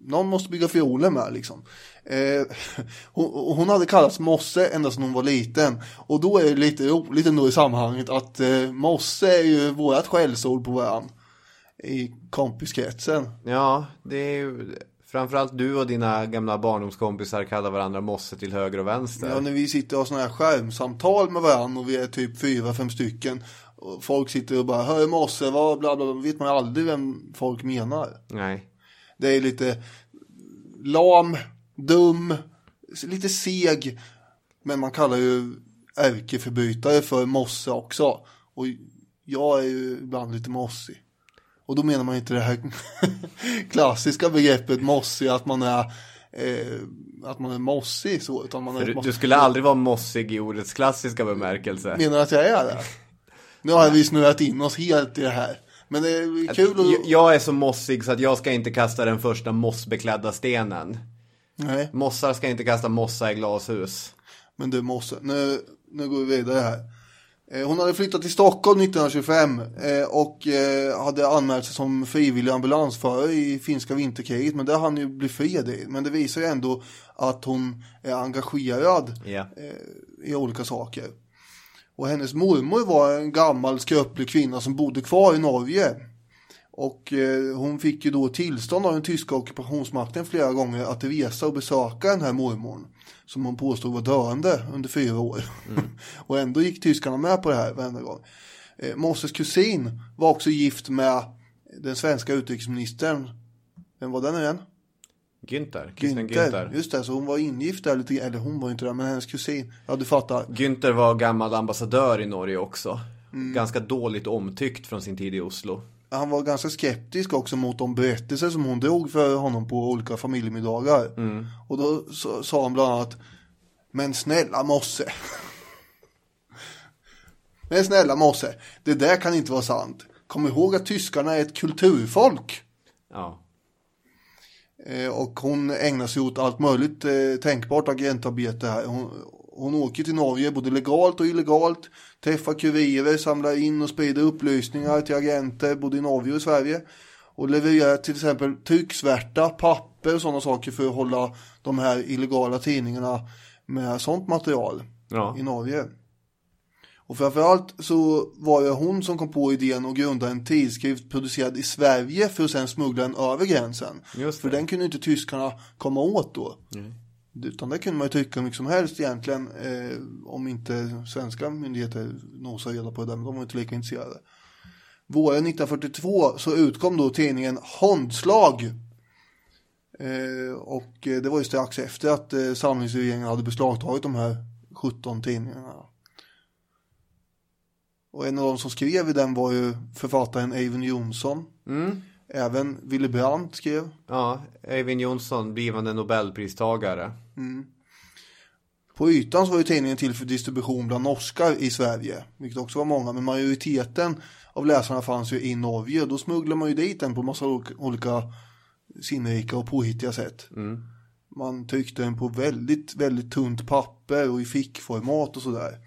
Någon måste bygga fioler med liksom. Eh, [LAUGHS] hon, hon hade kallats Mosse ända sedan hon var liten. Och då är det lite roligt ändå i sammanhanget att eh, Mosse är ju vårat skällsord på varandra. I kompiskretsen. Ja, det är ju framförallt du och dina gamla barndomskompisar kallar varandra mosse till höger och vänster. Ja, när vi sitter och har sådana här skärmsamtal med varandra och vi är typ fyra, fem stycken. Och folk sitter och bara, hör Mosse, vad bla bla bla. Vet man aldrig vem folk menar. Nej. Det är lite lam, dum, lite seg. Men man kallar ju ärkeförbrytare för mosse också. Och jag är ju ibland lite mossig. Och då menar man inte det här [LAUGHS] klassiska begreppet mossig, att man är eh, att man är mossig så, utan man är Du, du skulle aldrig vara mossig i ordets klassiska bemärkelse. Menar du att jag är det? Nu har vi snurrat in oss helt i det här. Men det är kul Jag, att... jag är så mossig så att jag ska inte kasta den första mossbeklädda stenen. Nej, Mossar ska inte kasta mossa i glashus. men du måste. Nu, nu går vi vidare här. Eh, Hon hade flyttat till Stockholm 1925 eh, och eh, hade anmält sig som frivillig ambulansförare i finska vinterkriget. Men det hann ju bli fred i. Men det visar ju ändå att hon är engagerad Ja. i olika saker. Och hennes mormor var en gammal skröplig kvinna som bodde kvar i Norge. Och hon fick ju då tillstånd av den tyska ockupationsmakten flera gånger att resa och besöka den här mormorn. Som hon påstod var döende under fyra år. [LAUGHS] och ändå gick tyskarna med på det här varenda gång. Eh, Mosses kusin var också gift med den svenska utrikesministern. Vem var den nu igen? Günther. Günther. Just det, så hon var ingift där lite Eller hon var inte det, men hennes kusin. Ja, du fattar. Günther var gammal ambassadör i Norge också. Mm. Ganska dåligt omtyckt från sin tid i Oslo. Han var ganska skeptisk också mot de berättelser som hon drog för honom på olika familjemiddagar. Och då så, sa han bland annat Men snälla mosse. [LAUGHS] Men snälla mosse, det där kan inte vara sant. Kom ihåg att tyskarna är ett kulturfolk. Ja. Eh, och hon ägnar sig åt allt möjligt eh, tänkbart agentarbete här. Hon, hon åker till Norge både legalt och illegalt. Träffar kurirer, samlar in och sprider upplysningar till agenter både i Norge och Sverige. Och levererar till exempel trycksvärta, papper och sådana saker för att hålla de här illegala tidningarna med sånt material Ja. i Norge. Och framförallt så var det hon som kom på idén att grunda en tidskrift producerad i Sverige för att sen smuggla den över gränsen. För den kunde inte tyskarna komma åt då. Utan det kunde man ju trycka hur mycket som helst egentligen. Eh, om inte svenska myndigheter nosar reda på det. Men de var inte lika intresserade. Våren 1942 så utkom då tidningen Handslag. Eh, och eh, det var ju strax efter att eh, samlingsregeringen hade beslagtagit de här 17 tidningarna. Och en av de som skrev i den var ju författaren Eivind Johnson. Mm. Även Willy Brandt skrev. Ja, Eivind Johnson, blivande nobelpristagare. På ytan så var ju tidningen till för distribution bland norskar i Sverige, vilket också var många, men majoriteten av läsarna fanns ju i Norge då smugglade man ju dit den på massa olika, sinnrika och påhittiga sätt. Man tryckte den på väldigt, väldigt tunt papper och i fickformat och sådär.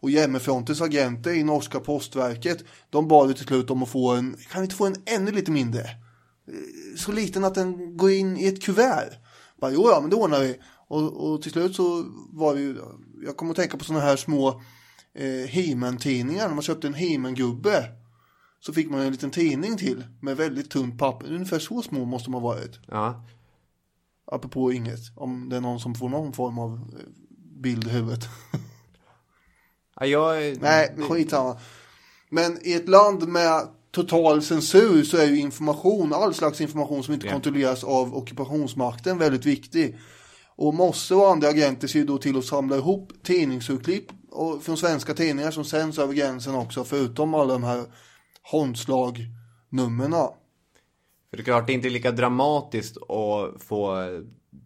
Och Jämmefrontens agenter i norska postverket, de bad ju till slut om att få en, kan vi inte få en ännu lite mindre? Eh, Så liten att den går in i ett kuvert. Bara, jo, ja, men det ordnar vi. Och, och till slut så var det ju, jag kommer att tänka på sådana här små eh, He-Man-tidningar. När man köpte en He-Man-gubbe så fick man en liten tidning till med väldigt tunt papper. Ungefär så små måste de ha varit. Ja. Apropå inget, om det är någon som får någon form av eh, bild i huvudet. [LAUGHS] ja jag... Nej, skitsamma. Men i ett land med total censur så är ju information, all slags information som inte Ja. kontrolleras av ockupationsmakten väldigt viktig. Och Mosse och andra agenter ser ju då till att samla ihop tidningsurklipp från svenska tidningar som sänds över gränsen också, förutom alla de här Holmslag-nummerna. För det är klart, det är inte lika dramatiskt att få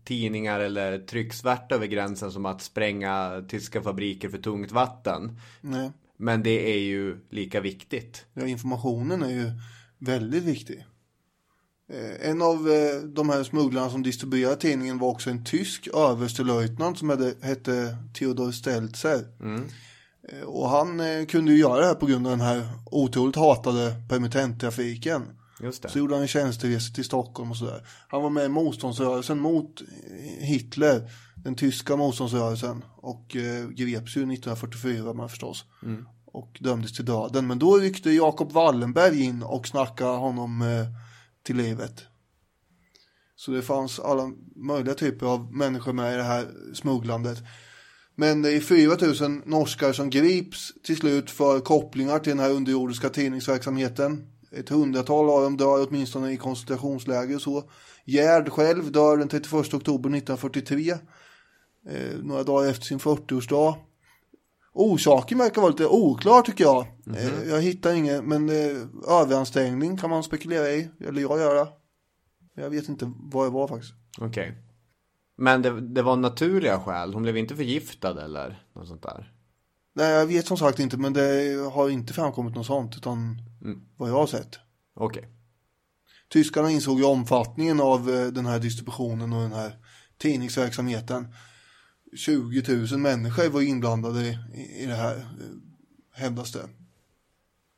tidningar eller trycksvärta över gränsen som att spränga tyska fabriker för tungt vatten. Nej, Men det är ju lika viktigt. ja, informationen är ju väldigt viktig. Eh, En av eh, de här smugglarna som distribuerade tidningen var också en tysk överstelöjtnant som hette, hette Theodor Stelzer. Eh, Och han kunde ju göra det här på grund av den här otroligt hatade permittenttrafiken. Just det. Så gjorde han en tjänsteresa till Stockholm och sådär. Han var med i motståndsrörelsen mot Hitler, den tyska motståndsrörelsen. Och eh, greps ju 1944 man förstås. Och dömdes till döden. Men då ryckte Jakob Wallenberg in och snackade honom eh, till livet. Så det fanns alla möjliga typer av människor med i det här smugglandet. Men det är 4 000 norskar som grips till slut för kopplingar till den här underjordiska tidningsverksamheten. Ett hundratal av dem dör åtminstone i koncentrationsläger och så. Gerd själv dör den 31 oktober 1943. Eh, några dagar efter sin 40-årsdag. Orsaken verkar vara lite oklar tycker jag. Eh, jag hittar inget, men eh, överansträngning kan man spekulera i. Eller jag gör det. Jag vet inte vad det var faktiskt. Okej. Men det, det var naturliga skäl. Hon blev inte förgiftad eller något sånt där. Nej, jag vet som sagt inte, men det har inte framkommit något sånt, utan vad jag har sett. Okej. Tyskarna insåg ju omfattningen av eh, den här distributionen och den här tidningsverksamheten. 20 000 människor var inblandade i, i det här, eh, hävdas det.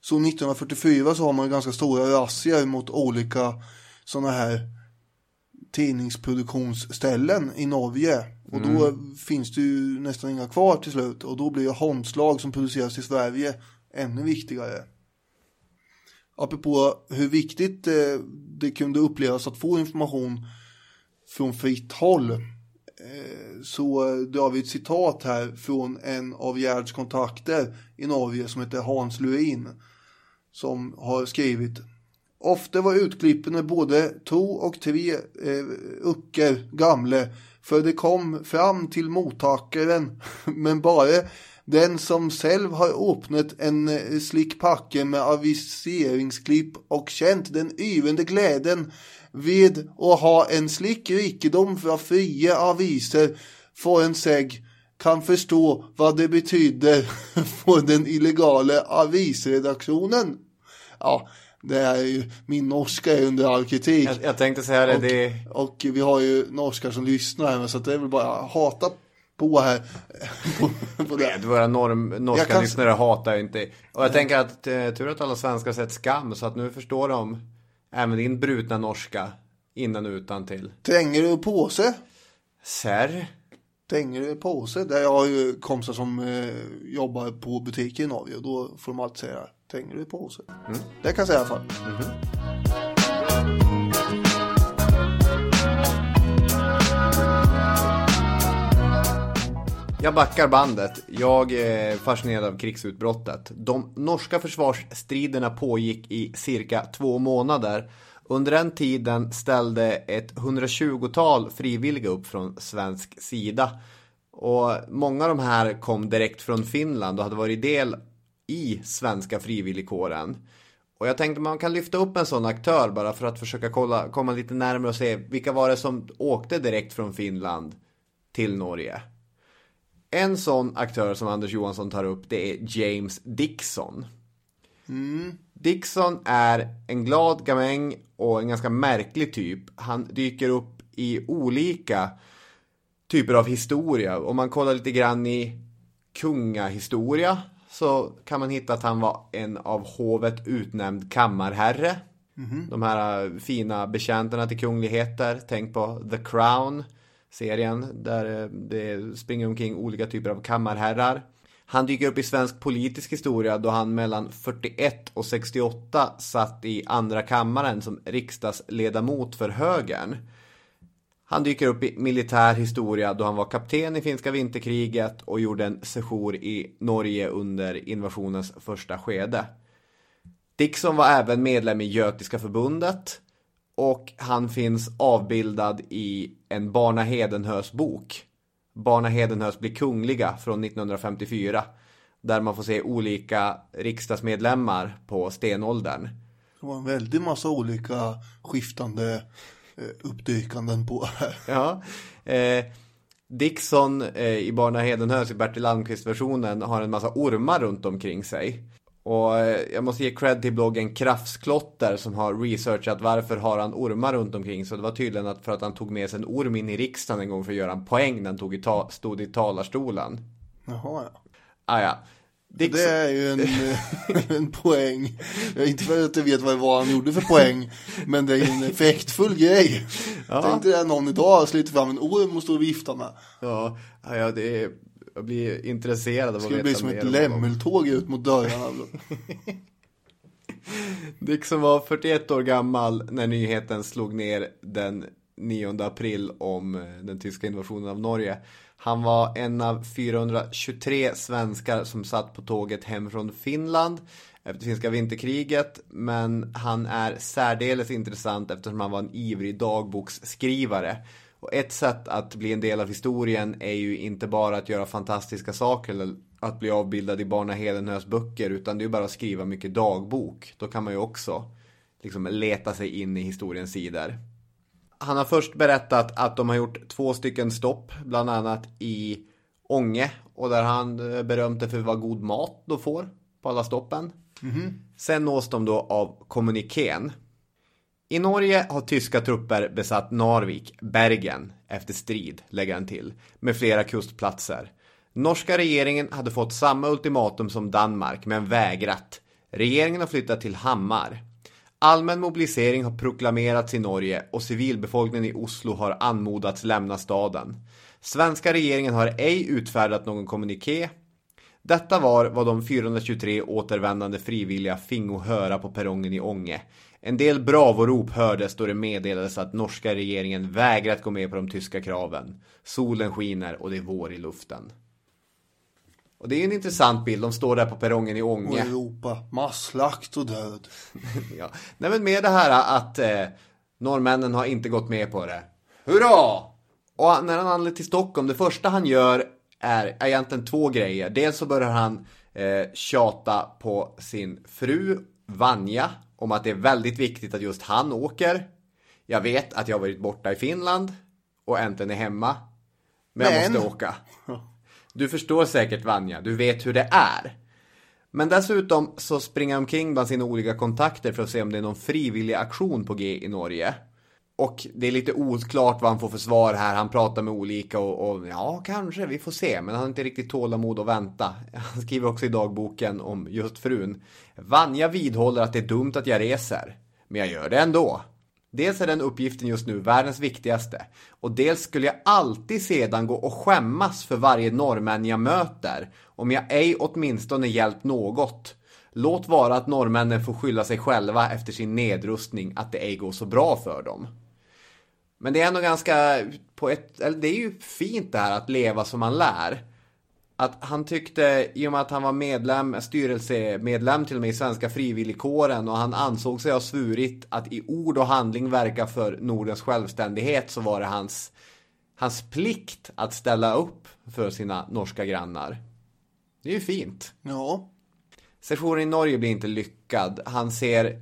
Så 1944 så har man ganska stora razzior mot olika sådana här tidningsproduktionsställen i Norge. Och då finns det ju nästan inga kvar till slut. Och då blir ju Holmslag som produceras i Sverige ännu viktigare. Apropå hur viktigt eh, det kunde upplevas att få information från fritt håll. Eh, så drar vi ett citat här från en av Gerds kontakter i Norge som heter Hans Lurin. Som har skrivit Ofta var utklippen både to och tre eh, ucker gamle, för det kom fram till mottagaren, [LAUGHS] men bara den som själv har öppnat en eh, slik med aviseringsklipp och känt den yvende glädjen vid att ha en slik rikedom för fria aviser för en säg kan förstå vad det betyder [LAUGHS] för den illegala avisredaktionen. Ja, det är ju, min norska är under all kritik. Jag, jag tänkte säga det. Och, det och vi har ju norskar som lyssnar här, så det är väl bara att hata på här. [LAUGHS] på, på det. Vet, våra norm, norska kan- lyssnare hatar ju inte. Och jag tänker att eh, tur att alla svenskar sett skam så att nu förstår de även din brutna norska innan och utan till. Tränger du påse? Serr? Tränger du påse? Där jag har ju kompisar som eh, jobbar på i Norge och då får de alltid säga Tränger du påse? Det kan jag säga i alla fall. Jag backar bandet. Jag är fascinerad av krigsutbrottet. De norska försvarsstriderna pågick i cirka två månader. Under den tiden ställde ett 120-tal frivilliga upp från svensk sida. Och många av de här kom direkt från Finland och hade varit del i svenska frivilligkåren. Och jag tänkte man kan lyfta upp en sån aktör bara för att försöka kolla, komma lite närmare och se vilka var det som åkte direkt från Finland till Norge. En sån aktör som Anders Johansson tar upp det är James Dixon. Dixon är en glad gamäng och en ganska märklig typ. Han dyker upp i olika typer av historia. Om man kollar lite grann i kungahistoria så kan man hitta att han var en av hovet utnämnd kammarherre. De här äh, fina betjänterna till kungligheter. Tänk på The Crown serien där eh, det springer omkring olika typer av kammarherrar. Han dyker upp i svensk politisk historia då han mellan 41 och 68 satt i andra kammaren som riksdagsledamot för högern. Han dyker upp i militär historia då han var kapten i finska vinterkriget och gjorde en sejour i Norge under invasionens första skede. Dixon var även medlem i Götiska förbundet och han finns avbildad i en Barna Hedenhös bok. Barna Hedenhös blir kungliga från 1954. Där man får se olika riksdagsmedlemmar på stenåldern. Det var en väldig massa olika skiftande uppdykanden på. [LAUGHS] Ja. Eh, Dixon eh, i Barna Hedenhös i Bertil Almqvist-versionen har en massa ormar runt omkring sig. Och eh, jag måste ge cred till bloggen Krafsklotter som har researchat varför har han ormar runt omkring. Så det var tydligen att för att han tog med sig en orm in i riksdagen en gång för att göra en poäng när han tog i stod i talarstolen. Jaha, ja. Ah, ja. Dixon, Det är ju en, [LAUGHS] eh, en poäng. Jag inte för att jag vet vad det var han gjorde för poäng. Men det är en effektfull grej. Tänk dig någon idag sliter fram en orm och står och viftar med. ja, ja, det är, jag blir intresserad av Det att skulle veta bli som mer ett om honom. lämmeltåg ut mot dörrarna. [LAUGHS] Dixon var 41 år gammal när nyheten slog ner den 9 april om eh, den tyska invasionen av Norge. Han var en av 423 svenskar som satt på tåget hem från Finland efter finska vinterkriget. Men han är särdeles intressant eftersom han var en ivrig dagboksskrivare. Och ett sätt att bli en del av historien är ju inte bara att göra fantastiska saker eller att bli avbildad i Barna Hedenhös böcker utan det är ju bara att skriva mycket dagbok. Då kan man ju också liksom leta sig in i historiens sidor. Han har först berättat att de har gjort två stycken stopp, bland annat i Ånge. Och där han eh, berömt det för vad god mat de får på alla stoppen. Sen nås de då av kommunikén. I Norge har tyska trupper besatt Narvik, Bergen, efter strid, lägger han till, med flera kustplatser. Norska regeringen hade fått samma ultimatum som Danmark, men vägrat. Regeringen har flyttat till Hammar. Allmän mobilisering har proklamerats i Norge och civilbefolkningen i Oslo har anmodats lämna staden. Svenska regeringen har ej utfärdat någon kommuniké. Detta var vad de 423 återvändande frivilliga fingo höra på perrongen i Ånge. En del bravorop hördes då det meddelades att norska regeringen vägrat gå med på de tyska kraven. Solen skiner och det är vår i luften. Och det är en intressant bild. De står där på perrongen i Och Ånge. Europa, masslakt och död. [LAUGHS] Ja. Nej men med det här att eh, norrmännen har inte gått med på det. Hurra! Och när han anländer till Stockholm, det första han gör är egentligen två grejer. Dels så börjar han eh, tjata på sin fru Vanja om att det är väldigt viktigt att just han åker. Jag vet att jag har varit borta i Finland och äntligen är hemma. Men, jag Men- måste åka. [LAUGHS] Du förstår säkert Vanja, du vet hur det är. Men dessutom så springer han omkring bland sina olika kontakter för att se om det är någon frivillig aktion på G i Norge. Och det är lite oklart vad han får för svar här. Han pratar med olika och, och ja, kanske, vi får se. Men han har inte riktigt tålamod att vänta. Han skriver också i dagboken om just frun. Vanja vidhåller att det är dumt att jag reser. Men jag gör det ändå. Dels är den uppgiften just nu världens viktigaste. Och dels skulle jag alltid sedan gå och skämmas för varje norrmän jag möter. Om jag ej åtminstone hjälpt något. Låt vara att norrmännen får skylla sig själva efter sin nedrustning att det ej går så bra för dem. Men det är ändå ganska, på ett, eller det är ju fint det här att leva som man lär. Att han tyckte, i och med att han var medlem, styrelsemedlem till och med i Svenska frivilligkåren och han ansåg sig ha svurit att i ord och handling verka för Nordens självständighet så var det hans, hans plikt att ställa upp för sina norska grannar. Det är ju fint. Ja, Sessionen i Norge blir inte lyckad. Han ser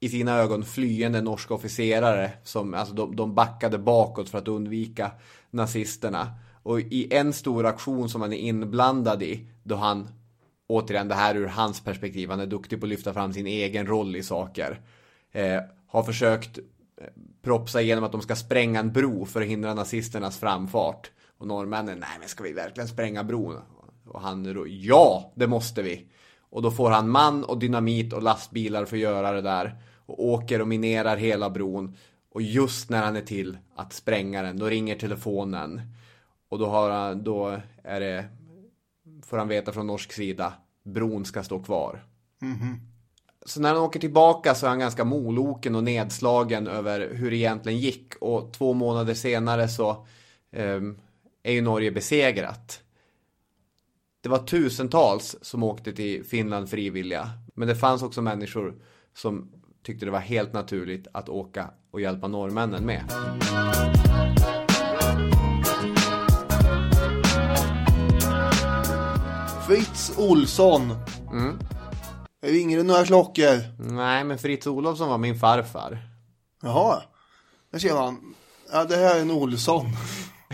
i sina ögon flyende norska officerare som, alltså de, de backade bakåt för att undvika nazisterna. Och i en stor aktion som han är inblandad i, då han, återigen det här ur hans perspektiv, han är duktig på att lyfta fram sin egen roll i saker. Eh, har försökt eh, propsa igenom att de ska spränga en bro för att hindra nazisternas framfart. Och norrmännen, nej men ska vi verkligen spränga bron? Och han, då, ja det måste vi. Och då får han man och dynamit och lastbilar för att göra det där. Och åker och minerar hela bron. Och just när han är till att spränga den, då ringer telefonen. Och då, har då är det, får han veta från norsk sida, bron ska stå kvar. Så när han åker tillbaka så är han ganska moloken och nedslagen över hur det egentligen gick. Och två månader senare så ehm, är ju Norge besegrat. Det var tusentals som åkte till Finland frivilliga. Men det fanns också människor som tyckte det var helt naturligt att åka och hjälpa norrmännen med. Fritz Olsson. Det ringer några klockor. Nej, men Fritz Olofsson var min farfar. Jaha, där ser man. Ja, det här är en Olsson.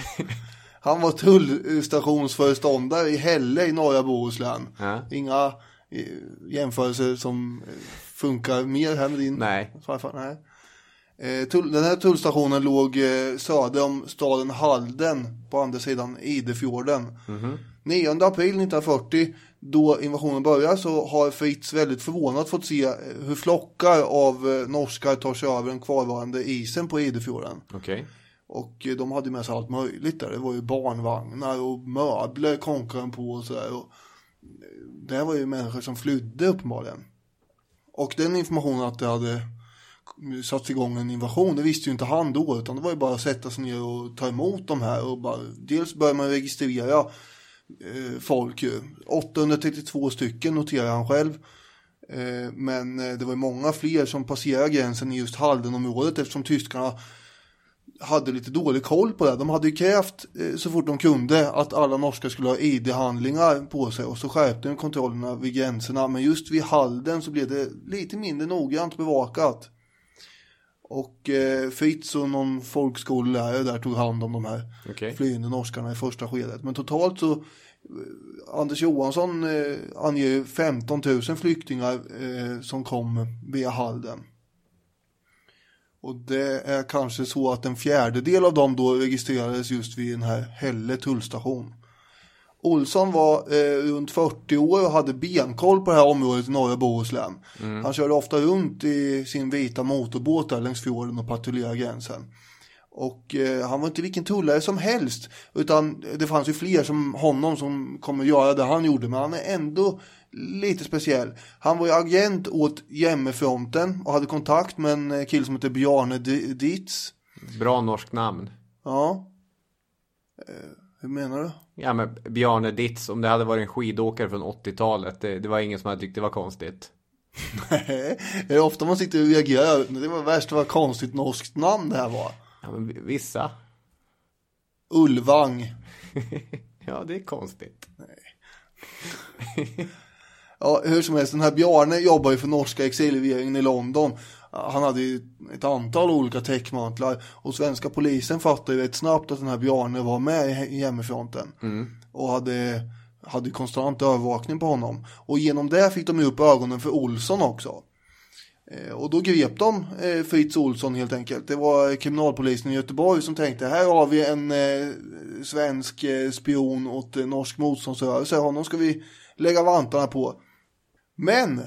[LAUGHS] Han var tullstationsföreståndare i Hälle i norra Bohuslän. Ja. Inga eh, jämförelser som eh, funkar mer här med din Nej. farfar. Nej. Eh, den här tullstationen låg söder om staden Halden på andra sidan Idefjorden. 9 april 1940, då invasionen börjar, så har Fritz väldigt förvånat fått se eh, hur flockar av eh, norskar tar sig över den kvarvarande isen på Idefjorden. Okej. Och eh, de hade med sig allt möjligt där. Det var ju barnvagnar och möbler konkade de på och sådär. Och det här var ju människor som flydde uppenbarligen. Och den informationen att det hade satts igång en invasion, det visste ju inte han då. Utan det var ju bara att sätta sig ner och ta emot de här. Och bara, dels börjar man registrera Eh, folk. Eh, ju. 832 stycken noterar han själv. Eh, men det var ju många fler som passerade gränsen i just Haldenområdet eftersom tyskarna hade lite dålig koll på det. De hade ju krävt så fort de kunde att alla norskar skulle ha ID-handlingar på sig och så skärpte de kontrollerna vid gränserna. Men just vid Halden så blev det lite mindre noggrant bevakat. Och eh, Fritz och någon folkskollärare där tog hand om de här Okej. flyende norskarna i första skedet. Men totalt så, eh, Anders Johansson eh, anger 15 000 flyktingar eh, som kom via Halden. Och det är kanske så att en fjärdedel av dem då registrerades just vid den här Hälle tullstation. Olsson var eh, runt 40 år och hade benkoll på det här området i norra Bohuslän. Han körde ofta runt i sin vita motorbåt där längs fjorden och patrullerade gränsen. Och eh, han var inte vilken tullare som helst. Utan det fanns ju fler som honom som kommer göra det han gjorde. Men han är ändå lite speciell. Han var ju agent åt Jämmefronten och hade kontakt med en eh, kille som heter Bjarne D- Dietz. Bra norskt namn. Ja. Eh, hur menar du? Ja men Bjarne Ditz, om det hade varit en skidåkare från 80-talet, det, det var ingen som hade tyckt det var konstigt. Nej, det är ofta man sitter och reagerar. Det var värst vad konstigt norskt namn det här var. Ja men vi- vissa. Ulvang. [LAUGHS] Ja det är konstigt. Ja, hur som helst, den här Bjarne jobbar ju för norska exilregeringen i London. Han hade ju ett antal olika täckmantlar och svenska polisen fattade ju rätt snabbt att den här Bjarne var med i- i hemmafronten. Och hade, hade konstant övervakning på honom. Och genom det fick de ju upp ögonen för Olsson också. Eh, Och då grep de eh, Fritz Olsson helt enkelt. Det var kriminalpolisen i Göteborg som tänkte här har vi en eh, svensk spion åt norsk motståndsrörelse. Honom ska vi lägga vantarna på. Men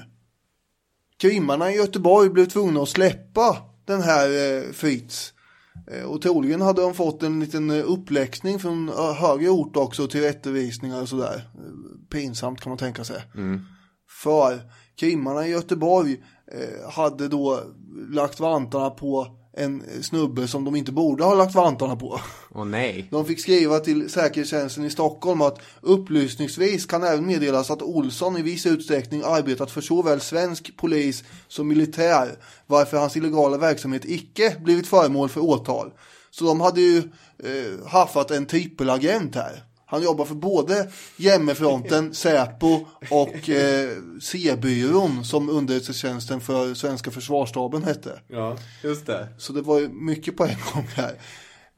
krimmarna i Göteborg blev tvungna att släppa den här eh, Fritz. Eh, och troligen hade de fått en liten eh, uppläxning från eh, högre ort också till rättevisningar och sådär. Pinsamt kan man tänka sig. För krimmarna i Göteborg hade då lagt vantarna på en snubbe som de inte borde ha lagt vantarna på. Åh nej. De fick skriva till säkerhetstjänsten i Stockholm att upplysningsvis kan även meddelas att Olsson i viss utsträckning arbetat för såväl svensk polis som militär, varför hans illegala verksamhet icke blivit föremål för åtal. Så de hade ju eh, haffat en trippelagent här. Han jobbar för både Jämmefronten, [LAUGHS] Säpo och eh, C-byrån som underrättelsetjänsten för svenska försvarsstaben hette. Ja, just det. Så det var ju mycket på en gång här.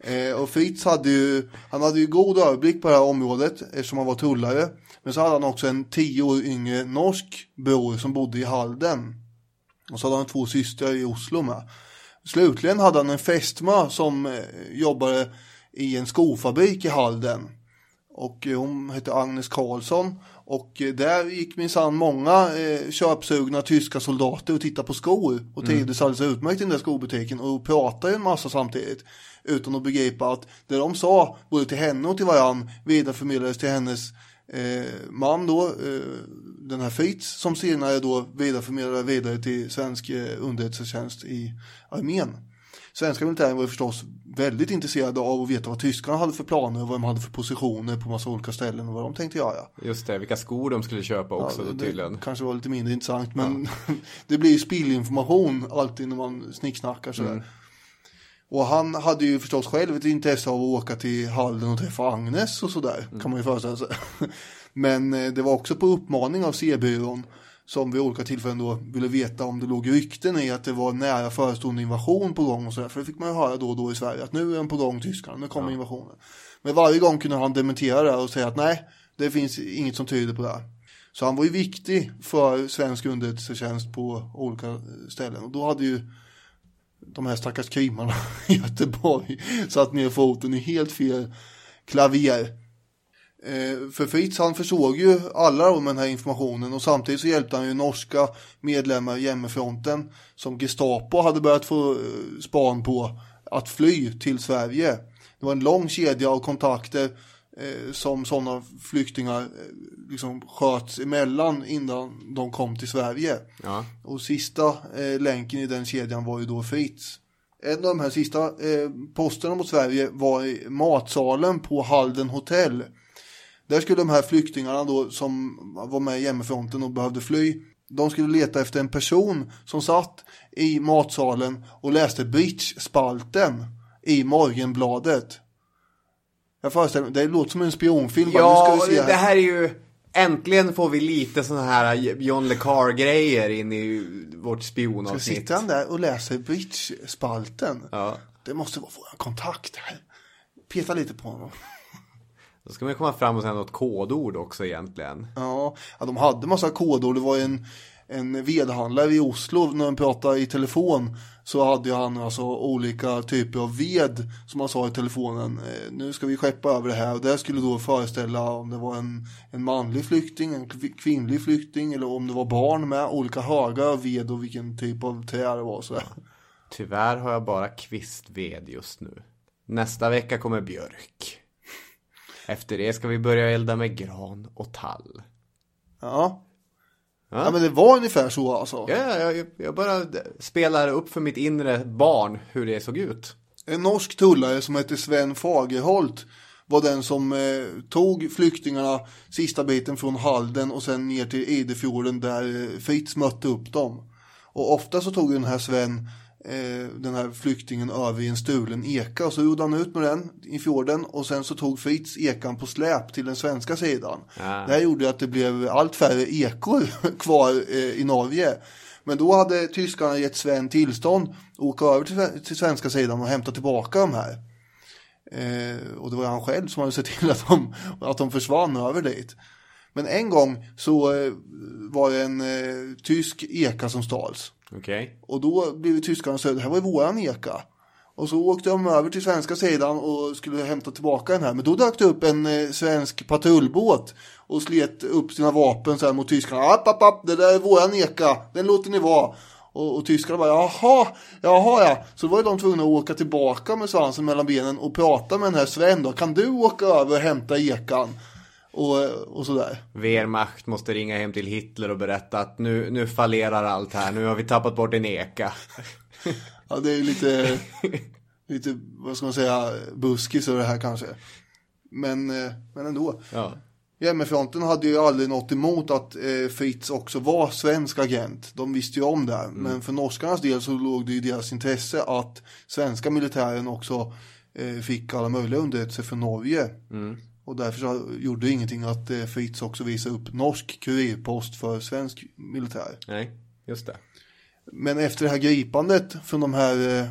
Eh, och Fritz hade ju, han hade ju god överblick på det här området eftersom han var tullare. Men så hade han också en tio år yngre norsk bror som bodde i Halden. Och så hade han två systrar i Oslo med. Slutligen hade han en fästmö som eh, jobbade i en skofabrik i Halden. Och eh, hon hette Agnes Karlsson. Och eh, där gick minsann många eh, köpsugna tyska soldater och tittade på skor. Och trivdes alldeles utmärkt i den där skobutiken och pratade en massa samtidigt. Utan att begripa att det de sa, både till henne och till varann, vidareförmedlades till hennes eh, man då, eh, den här Fritz, som senare då vidareförmedlade vidare till svensk eh, underrättelsetjänst i armén. Svenska militären var ju förstås väldigt intresserade av att veta vad tyskarna hade för planer och vad de hade för positioner på massa olika ställen och vad de tänkte göra. Just det, vilka skor de skulle köpa också då det tydligen. kanske var lite mindre intressant men [LAUGHS] det blir ju spillinformation alltid när man snicksnackar sådär. Mm. Och han hade ju förstås själv ett intresse av att åka till Halden och träffa Agnes och sådär Mm. kan man ju föreställa sig. [LAUGHS] Men eh, det var också på uppmaning av C-byrån som vid olika tillfällen då ville veta om det låg rykten i att det var nära förestående invasion på gång och sådär. För det fick man ju höra då och då i Sverige att nu är den på gång tyskarna, nu kommer invasionen. Men varje gång kunde han dementera det och säga att nej, det finns inget som tyder på det. här. Så han var ju viktig för svensk underrättelsetjänst på olika ställen. Och då hade ju de här stackars krimmarna [LAUGHS] i Göteborg satt ner foten i helt fel klaver. Eh, för Fritz han försåg ju alla då med den här informationen och samtidigt så hjälpte han ju norska medlemmar i Jämmefronten som Gestapo hade börjat få eh, span på att fly till Sverige. Det var en lång kedja av kontakter eh, som sådana flyktingar liksom sköts emellan innan de kom till Sverige. Ja. Och sista länken i den kedjan var ju då Fritz. En av de här sista posterna mot Sverige var i matsalen på Halden hotell. Där skulle de här flyktingarna då som var med i hemmafronten och behövde fly. De skulle leta efter en person som satt i matsalen och läste Bridge-spalten i Morgenbladet. Jag föreställer mig, det låter som en spionfilm. nu Ja, ska vi se det här är ju... Äntligen får vi lite sådana här John Le Carre-grejer in i vårt spionavsnitt. sitter han där och läser Bridge-spalten. Ja. Det måste vara vår kontakt här. Peta lite på honom. Då ska man komma fram och säga något kodord också egentligen. Ja, ja de hade massa kodord. Det var en, en vedhandlare i Oslo när de pratade i telefon. Så hade han alltså olika typer av ved som han sa i telefonen. Eh, nu ska vi skeppa över det här och det skulle då föreställa om det var en, en manlig flykting, en kv- kvinnlig flykting eller om det var barn med. Olika högar av ved och vilken typ av trä det var. Så. Tyvärr har jag bara kvistved just nu. Nästa vecka kommer björk. Efter det ska vi börja elda med gran och tall. Ja. Ja. ja, men det var ungefär så alltså. Ja, jag, jag bara spelar upp för mitt inre barn hur det såg ut. En norsk tullare som hette Sven Fagerholt var den som eh, tog flyktingarna sista biten från Halden och sen ner till Idefjorden där eh, Fritz mötte upp dem. Och ofta så tog den här Sven den här flyktingen över i en stulen eka och så gjorde han ut med den i fjorden och sen så tog Fritz ekan på släp till den svenska sidan. Ah. Det här gjorde att det blev allt färre ekor [LAUGHS] kvar eh, i Norge. Men då hade tyskarna gett Sven tillstånd att åka över till, till svenska sidan och hämta tillbaka de här. Eh, och det var han själv som hade sett till att de, att de försvann över dit. Men en gång så eh, var det en eh, tysk eka som stals. Okej. Och då blev tyskarna så här, det här var ju våran eka. Och så åkte de över till svenska sidan och skulle hämta tillbaka den här. Men då dök det upp en eh, svensk patrullbåt och slet upp sina vapen så här mot tyskarna. App, app, app, det där är våran eka, den låter ni vara. Och, och tyskarna bara, jaha, jaha ja. Så var ju de tvungna att åka tillbaka med svansen mellan benen och prata med den här Sven då. Kan du åka över och hämta ekan? Och, och sådär. Wehrmacht måste ringa hem till Hitler och berätta att nu, nu fallerar allt här. Nu har vi tappat bort en eka. [LAUGHS] Ja, det är lite, lite, vad ska man säga, buskis över det här kanske. Men, eh, men ändå. Ja. Hjemmefronten hade ju aldrig något emot att eh, Fritz också var svensk agent. De visste ju om det. Men för norskarnas del så låg det i deras intresse att svenska militären också eh, fick alla möjliga underrättelser från Norge. Och därför så gjorde det ingenting att eh, Fritz också visade upp norsk kurirpost för svensk militär. Nej, just det. Men efter det här gripandet från de här eh,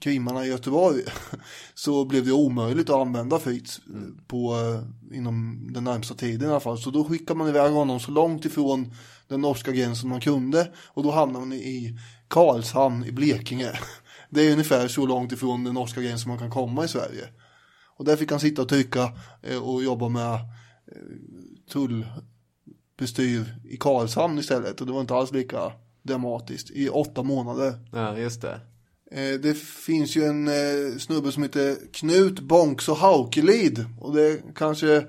krimmarna i Göteborg [LAUGHS] så blev det omöjligt att använda Fritz eh, på, eh, inom den närmsta tiden i alla fall. Så då skickade man iväg honom så långt ifrån den norska gränsen man kunde och då hamnade man i Karlshamn i Blekinge. [LAUGHS] Det är ungefär så långt ifrån den norska gränsen man kan komma i Sverige. Och där fick han sitta och trycka eh, och jobba med eh, tullbestyr i Karlshamn istället och det var inte alls lika dramatiskt i åtta månader. Ja, just det. Eh, Det finns ju en snubbe som heter Knut Bonks och Haukelid och det kanske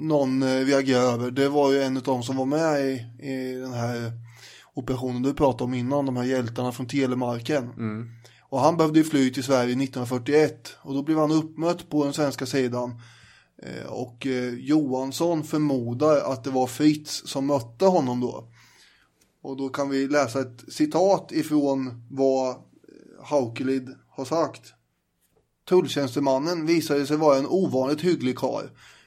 någon reagerar över. Det var ju en av de som var med i, i den här operationen du pratade om innan, de här hjältarna från Telemarken. Och han behövde ju fly till Sverige 1941 och då blev han uppmött på den svenska sidan. Eh, och eh, Johansson förmodar att det var Fritz som mötte honom då. Och då kan vi läsa ett citat ifrån vad eh, Haukelid har sagt. Tulltjänstemannen visade sig vara en ovanligt hygglig karl.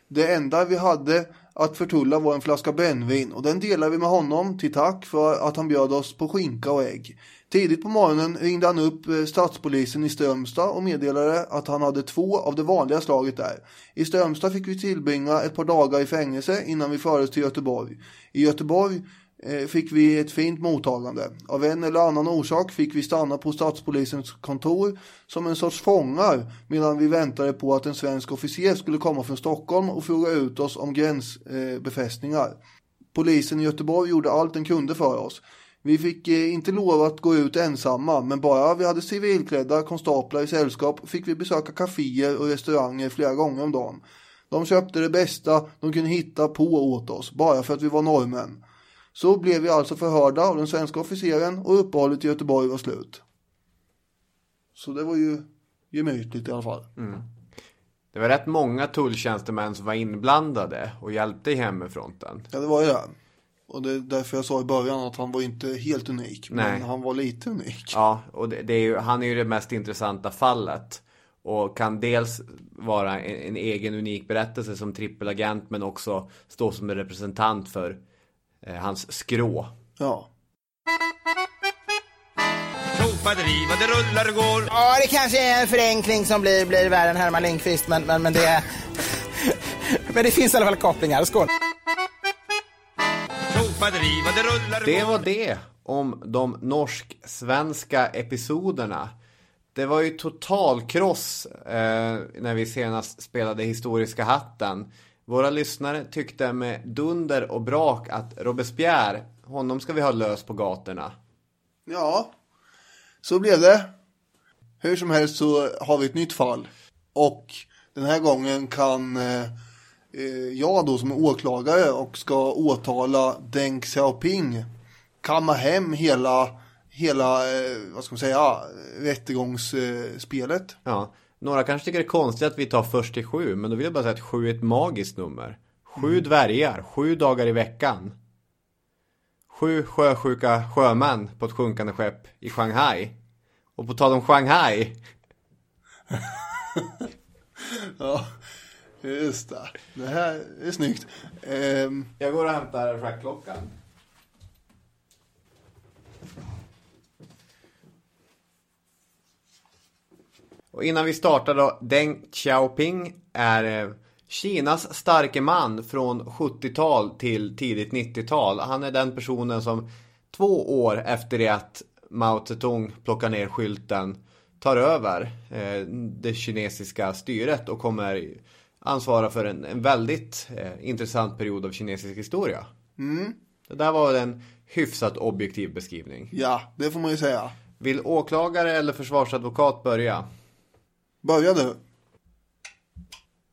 Det enda vi hade att förtulla var en flaska brännvin och den delade vi med honom till tack för att han bjöd oss på skinka och ägg. Tidigt på morgonen ringde han upp eh, stadspolisen i Strömstad och meddelade att han hade två av det vanliga slaget där. I Strömstad fick vi tillbringa ett par dagar i fängelse innan vi fördes till Göteborg. I Göteborg eh, fick vi ett fint mottagande. Av en eller annan orsak fick vi stanna på stadspolisens kontor som en sorts fångar medan vi väntade på att en svensk officer skulle komma från Stockholm och fråga ut oss om gränsbefästningar. Polisen i Göteborg gjorde allt den kunde för oss. Vi fick eh, inte lov att gå ut ensamma, men bara vi hade civilklädda konstaplar i sällskap fick vi besöka kaféer och restauranger flera gånger om dagen. De köpte det bästa de kunde hitta på åt oss, bara för att vi var norrmän. Så blev vi alltså förhörda av den svenska officeren och uppehållet i Göteborg var slut. Så det var ju gemytligt i alla fall. Det var rätt många tulltjänstemän som var inblandade och hjälpte i hemmefronten. Ja, det var ju det. Och det är därför jag sa i början att han var inte helt unik, Nej. men han var lite unik. Ja, och det, det är ju, han är ju det mest intressanta fallet. Och kan dels vara en, en egen unik berättelse som trippelagent men också stå som en representant för eh, hans skrå. Ja. Ropa det rullar och går. Ja, det kanske är en förenkling som blir, blir värre än Herman Lindqvist, men, men, men det... [LAUGHS] men det finns i alla fall kopplingar. Skål! Ropa det rullar Det var det om de norsk-svenska episoderna. Det var ju totalkross eh, när vi senast spelade Historiska hatten. Våra lyssnare tyckte med dunder och brak att Robespierre, honom ska vi ha lös på gatorna. Ja, så blev det. Hur som helst så har vi ett nytt fall. Och den här gången kan eh, jag då som är åklagare och ska åtala Deng Xiaoping kamma hem hela, hela eh, vad ska man säga, rättegångsspelet. Ja, några kanske tycker det är konstigt att vi tar först till sju, men då vill jag bara säga att sju är ett magiskt nummer. Sju dvärgar, sju dagar i veckan. Sju sjösjuka sjömän på ett sjunkande skepp i Shanghai. Och på tal om Shanghai, [LAUGHS] Ja, just det. Det här är snyggt. Um... jag går och hämtar schackklockan. Och innan vi startar då, Deng Xiaoping är eh, Kinas starke man från 70-tal till tidigt 90-tal. Han är den personen som två år efter det att Mao Zedong plockar ner skylten tar över eh, det kinesiska styret och kommer ansvara för en, en väldigt eh, intressant period av kinesisk historia. Det där var en hyfsat objektiv beskrivning. ja, det får man ju säga. Vill åklagare eller försvarsadvokat börja? Börja du.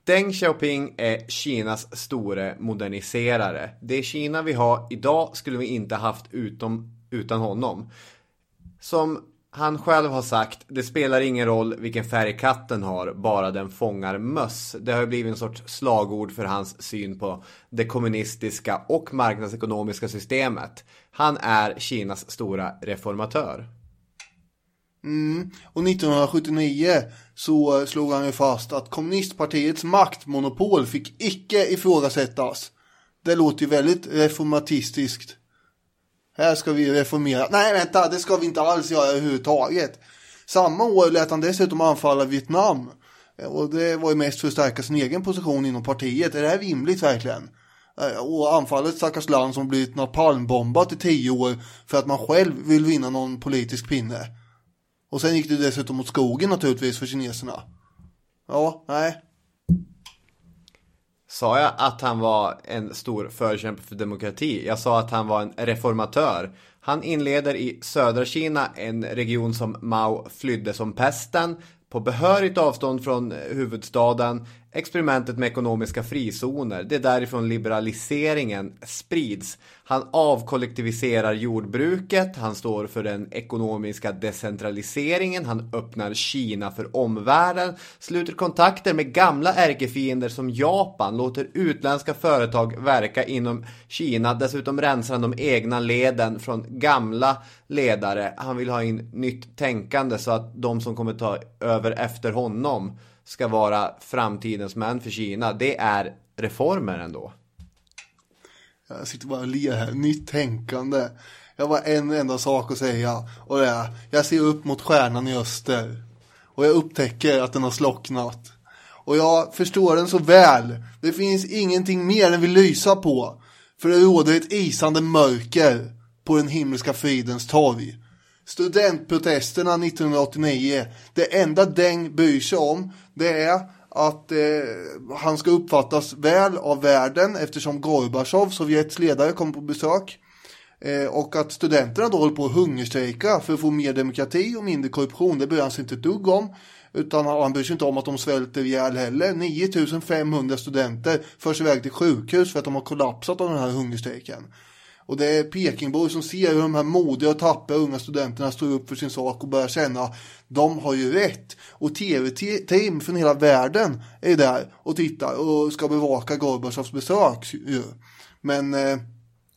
Deng Xiaoping är Kinas store moderniserare. Det Kina vi har idag skulle vi inte haft utom, utan honom. Som han själv har sagt, det spelar ingen roll vilken färg katten har, bara den fångar möss. Det har ju blivit en sorts slagord för hans syn på det kommunistiska och marknadsekonomiska systemet. Han är Kinas stora reformatör. Mm. Och 1979 så slog han ju fast att kommunistpartiets maktmonopol fick icke ifrågasättas. Det låter ju väldigt reformatistiskt. Här ska vi reformera. Nej, vänta, det ska vi inte alls göra överhuvudtaget. Samma år lät han dessutom anfalla Vietnam. Och det var ju mest för att stärka sin egen position inom partiet. Är det här rimligt verkligen? Och Och anfallet stackars land som blivit napalmbombat i tio år för att man själv vill vinna någon politisk pinne. Och sen gick det dessutom mot skogen naturligtvis för kineserna. Ja, nej. Sa jag att han var en stor förkämpe för demokrati? Jag sa att han var en reformatör. Han inleder i södra Kina, en region som Mao flydde som pesten. På behörigt avstånd från huvudstaden, experimentet med ekonomiska frizoner. Det är därifrån liberaliseringen sprids. Han avkollektiviserar jordbruket, han står för den ekonomiska decentraliseringen, han öppnar Kina för omvärlden, sluter kontakter med gamla ärkefiender som Japan, låter utländska företag verka inom Kina, dessutom rensar han de egna leden från gamla ledare. Han vill ha in nytt tänkande så att de som kommer ta över efter honom ska vara framtidens män för Kina. Det är reformer ändå. Jag sitter bara och ler här. Nytt tänkande. Jag har bara en enda sak att säga. Och det är, jag ser upp mot stjärnan i öster. Och jag upptäcker att den har slocknat. Och jag förstår den så väl. Det finns ingenting mer den vill lysa på. För det råder ett isande mörker på den himmelska fridens torg. Studentprotesterna 1989. Det enda Deng bryr sig om det är att eh, han ska uppfattas väl av världen eftersom Gorbatjov, Sovjets ledare, kommer på besök. Eh, och att studenterna då håller på att hungerstrejka för att få mer demokrati och mindre korruption. Det bryr han sig inte ett dugg om. Utan han bryr sig inte om att de svälter ihjäl heller. 9500 studenter förs iväg till sjukhus för att de har kollapsat av den här hungerstrejken. Och det är Pekingbor som ser hur de här modiga och tappra unga studenterna står upp för sin sak och börjar känna de har ju rätt. Och tv-team från hela världen är där och tittar och ska bevaka Gorbatjovs besök. Men eh,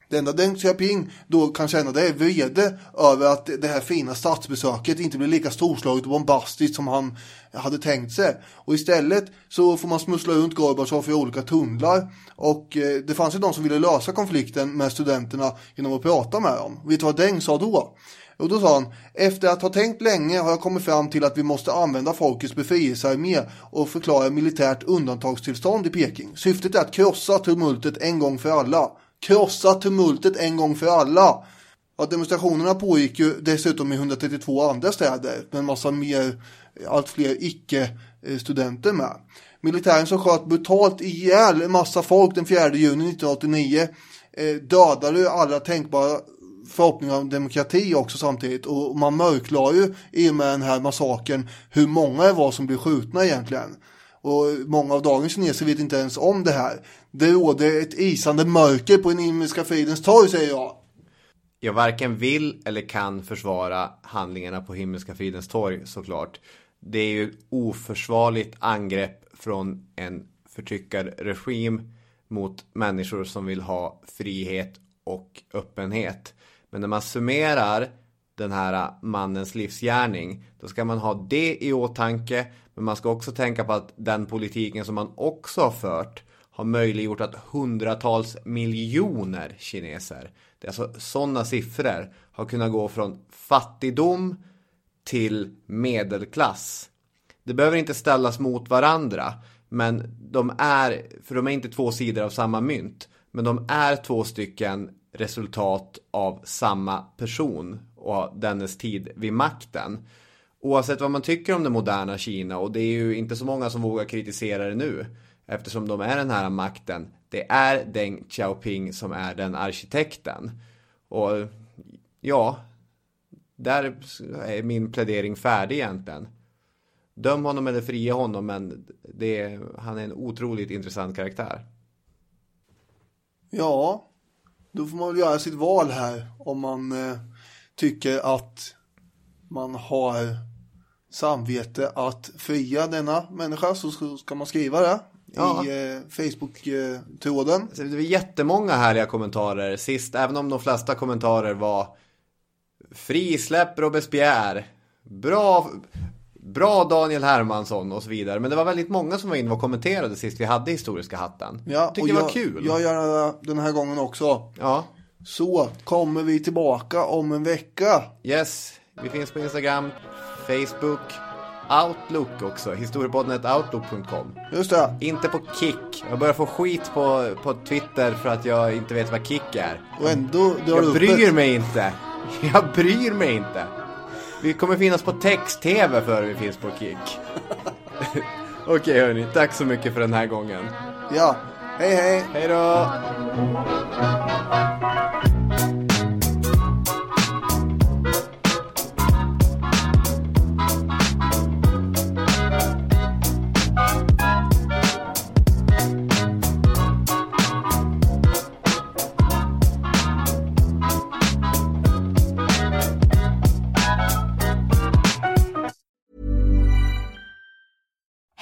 det enda Deng Xiaoping då kan känna det är vrede över att det här fina statsbesöket inte blir lika storslaget och bombastiskt som han hade tänkt sig. Och istället så får man smussla runt Gorbatjov i olika tunnlar. Och eh, det fanns ju de som ville lösa konflikten med studenterna genom att prata med dem. Vet du vad Deng sa då? Och då sa han, efter att ha tänkt länge har jag kommit fram till att vi måste använda folkets befrielsearmé och förklara militärt undantagstillstånd i Peking. Syftet är att krossa tumultet en gång för alla. Krossa tumultet en gång för alla. Ja, demonstrationerna pågick ju dessutom i 132 andra städer med en massa mer, allt fler icke-studenter med. Militären som sköt brutalt ihjäl en massa folk den 4 juni 1989 eh, dödade alla tänkbara förhoppningar om demokrati också samtidigt. Och man mörklade ju i och med den här massakern hur många det var som blev skjutna egentligen. Och många av dagens kineser vet inte ens om det här. Det råder ett isande mörker på den himmelska fridens torg säger jag. Jag varken vill eller kan försvara handlingarna på Himmelska fridens torg såklart. Det är ju oförsvarligt angrepp från en förtryckarregim mot människor som vill ha frihet och öppenhet. Men när man summerar den här mannens livsgärning, då ska man ha det i åtanke. Men man ska också tänka på att den politiken som man också har fört har möjliggjort att hundratals miljoner kineser, det är alltså sådana siffror, har kunnat gå från fattigdom till medelklass. Det behöver inte ställas mot varandra, men de är, för de är inte två sidor av samma mynt, men de är två stycken resultat av samma person och dennes tid vid makten. Oavsett vad man tycker om det moderna Kina och det är ju inte så många som vågar kritisera det nu eftersom de är den här makten. Det är Deng Xiaoping som är den arkitekten. Och ja, där är min plädering färdig egentligen. Döm honom eller fria honom men det, han är en otroligt intressant karaktär. Ja, då får man väl göra sitt val här om man eh, tycker att man har samvete att fria denna människa så ska man skriva det ja. i eh, Facebook-tråden. Det var jättemånga härliga kommentarer sist, även om de flesta kommentarer var frisläpp Robespierre. Bra, bra Daniel Hermansson och så vidare. Men det var väldigt många som var inne och kommenterade sist vi hade historiska hatten. Ja, Tyckte det var kul. Jag gör det den här gången också. Ja. Så kommer vi tillbaka om en vecka. Yes, vi finns på Instagram, Facebook, Outlook också. Historiepodden outlook.com. Just det. Inte på Kick. Jag börjar få skit på, på Twitter för att jag inte vet vad Kick är. Och ändå Jag bryr mig inte. [LAUGHS] Jag bryr mig inte. Vi kommer finnas på text-tv före vi finns på Kick. [LAUGHS] Okej hörni, tack så mycket för den här gången. Ja, hej hej. Hej då.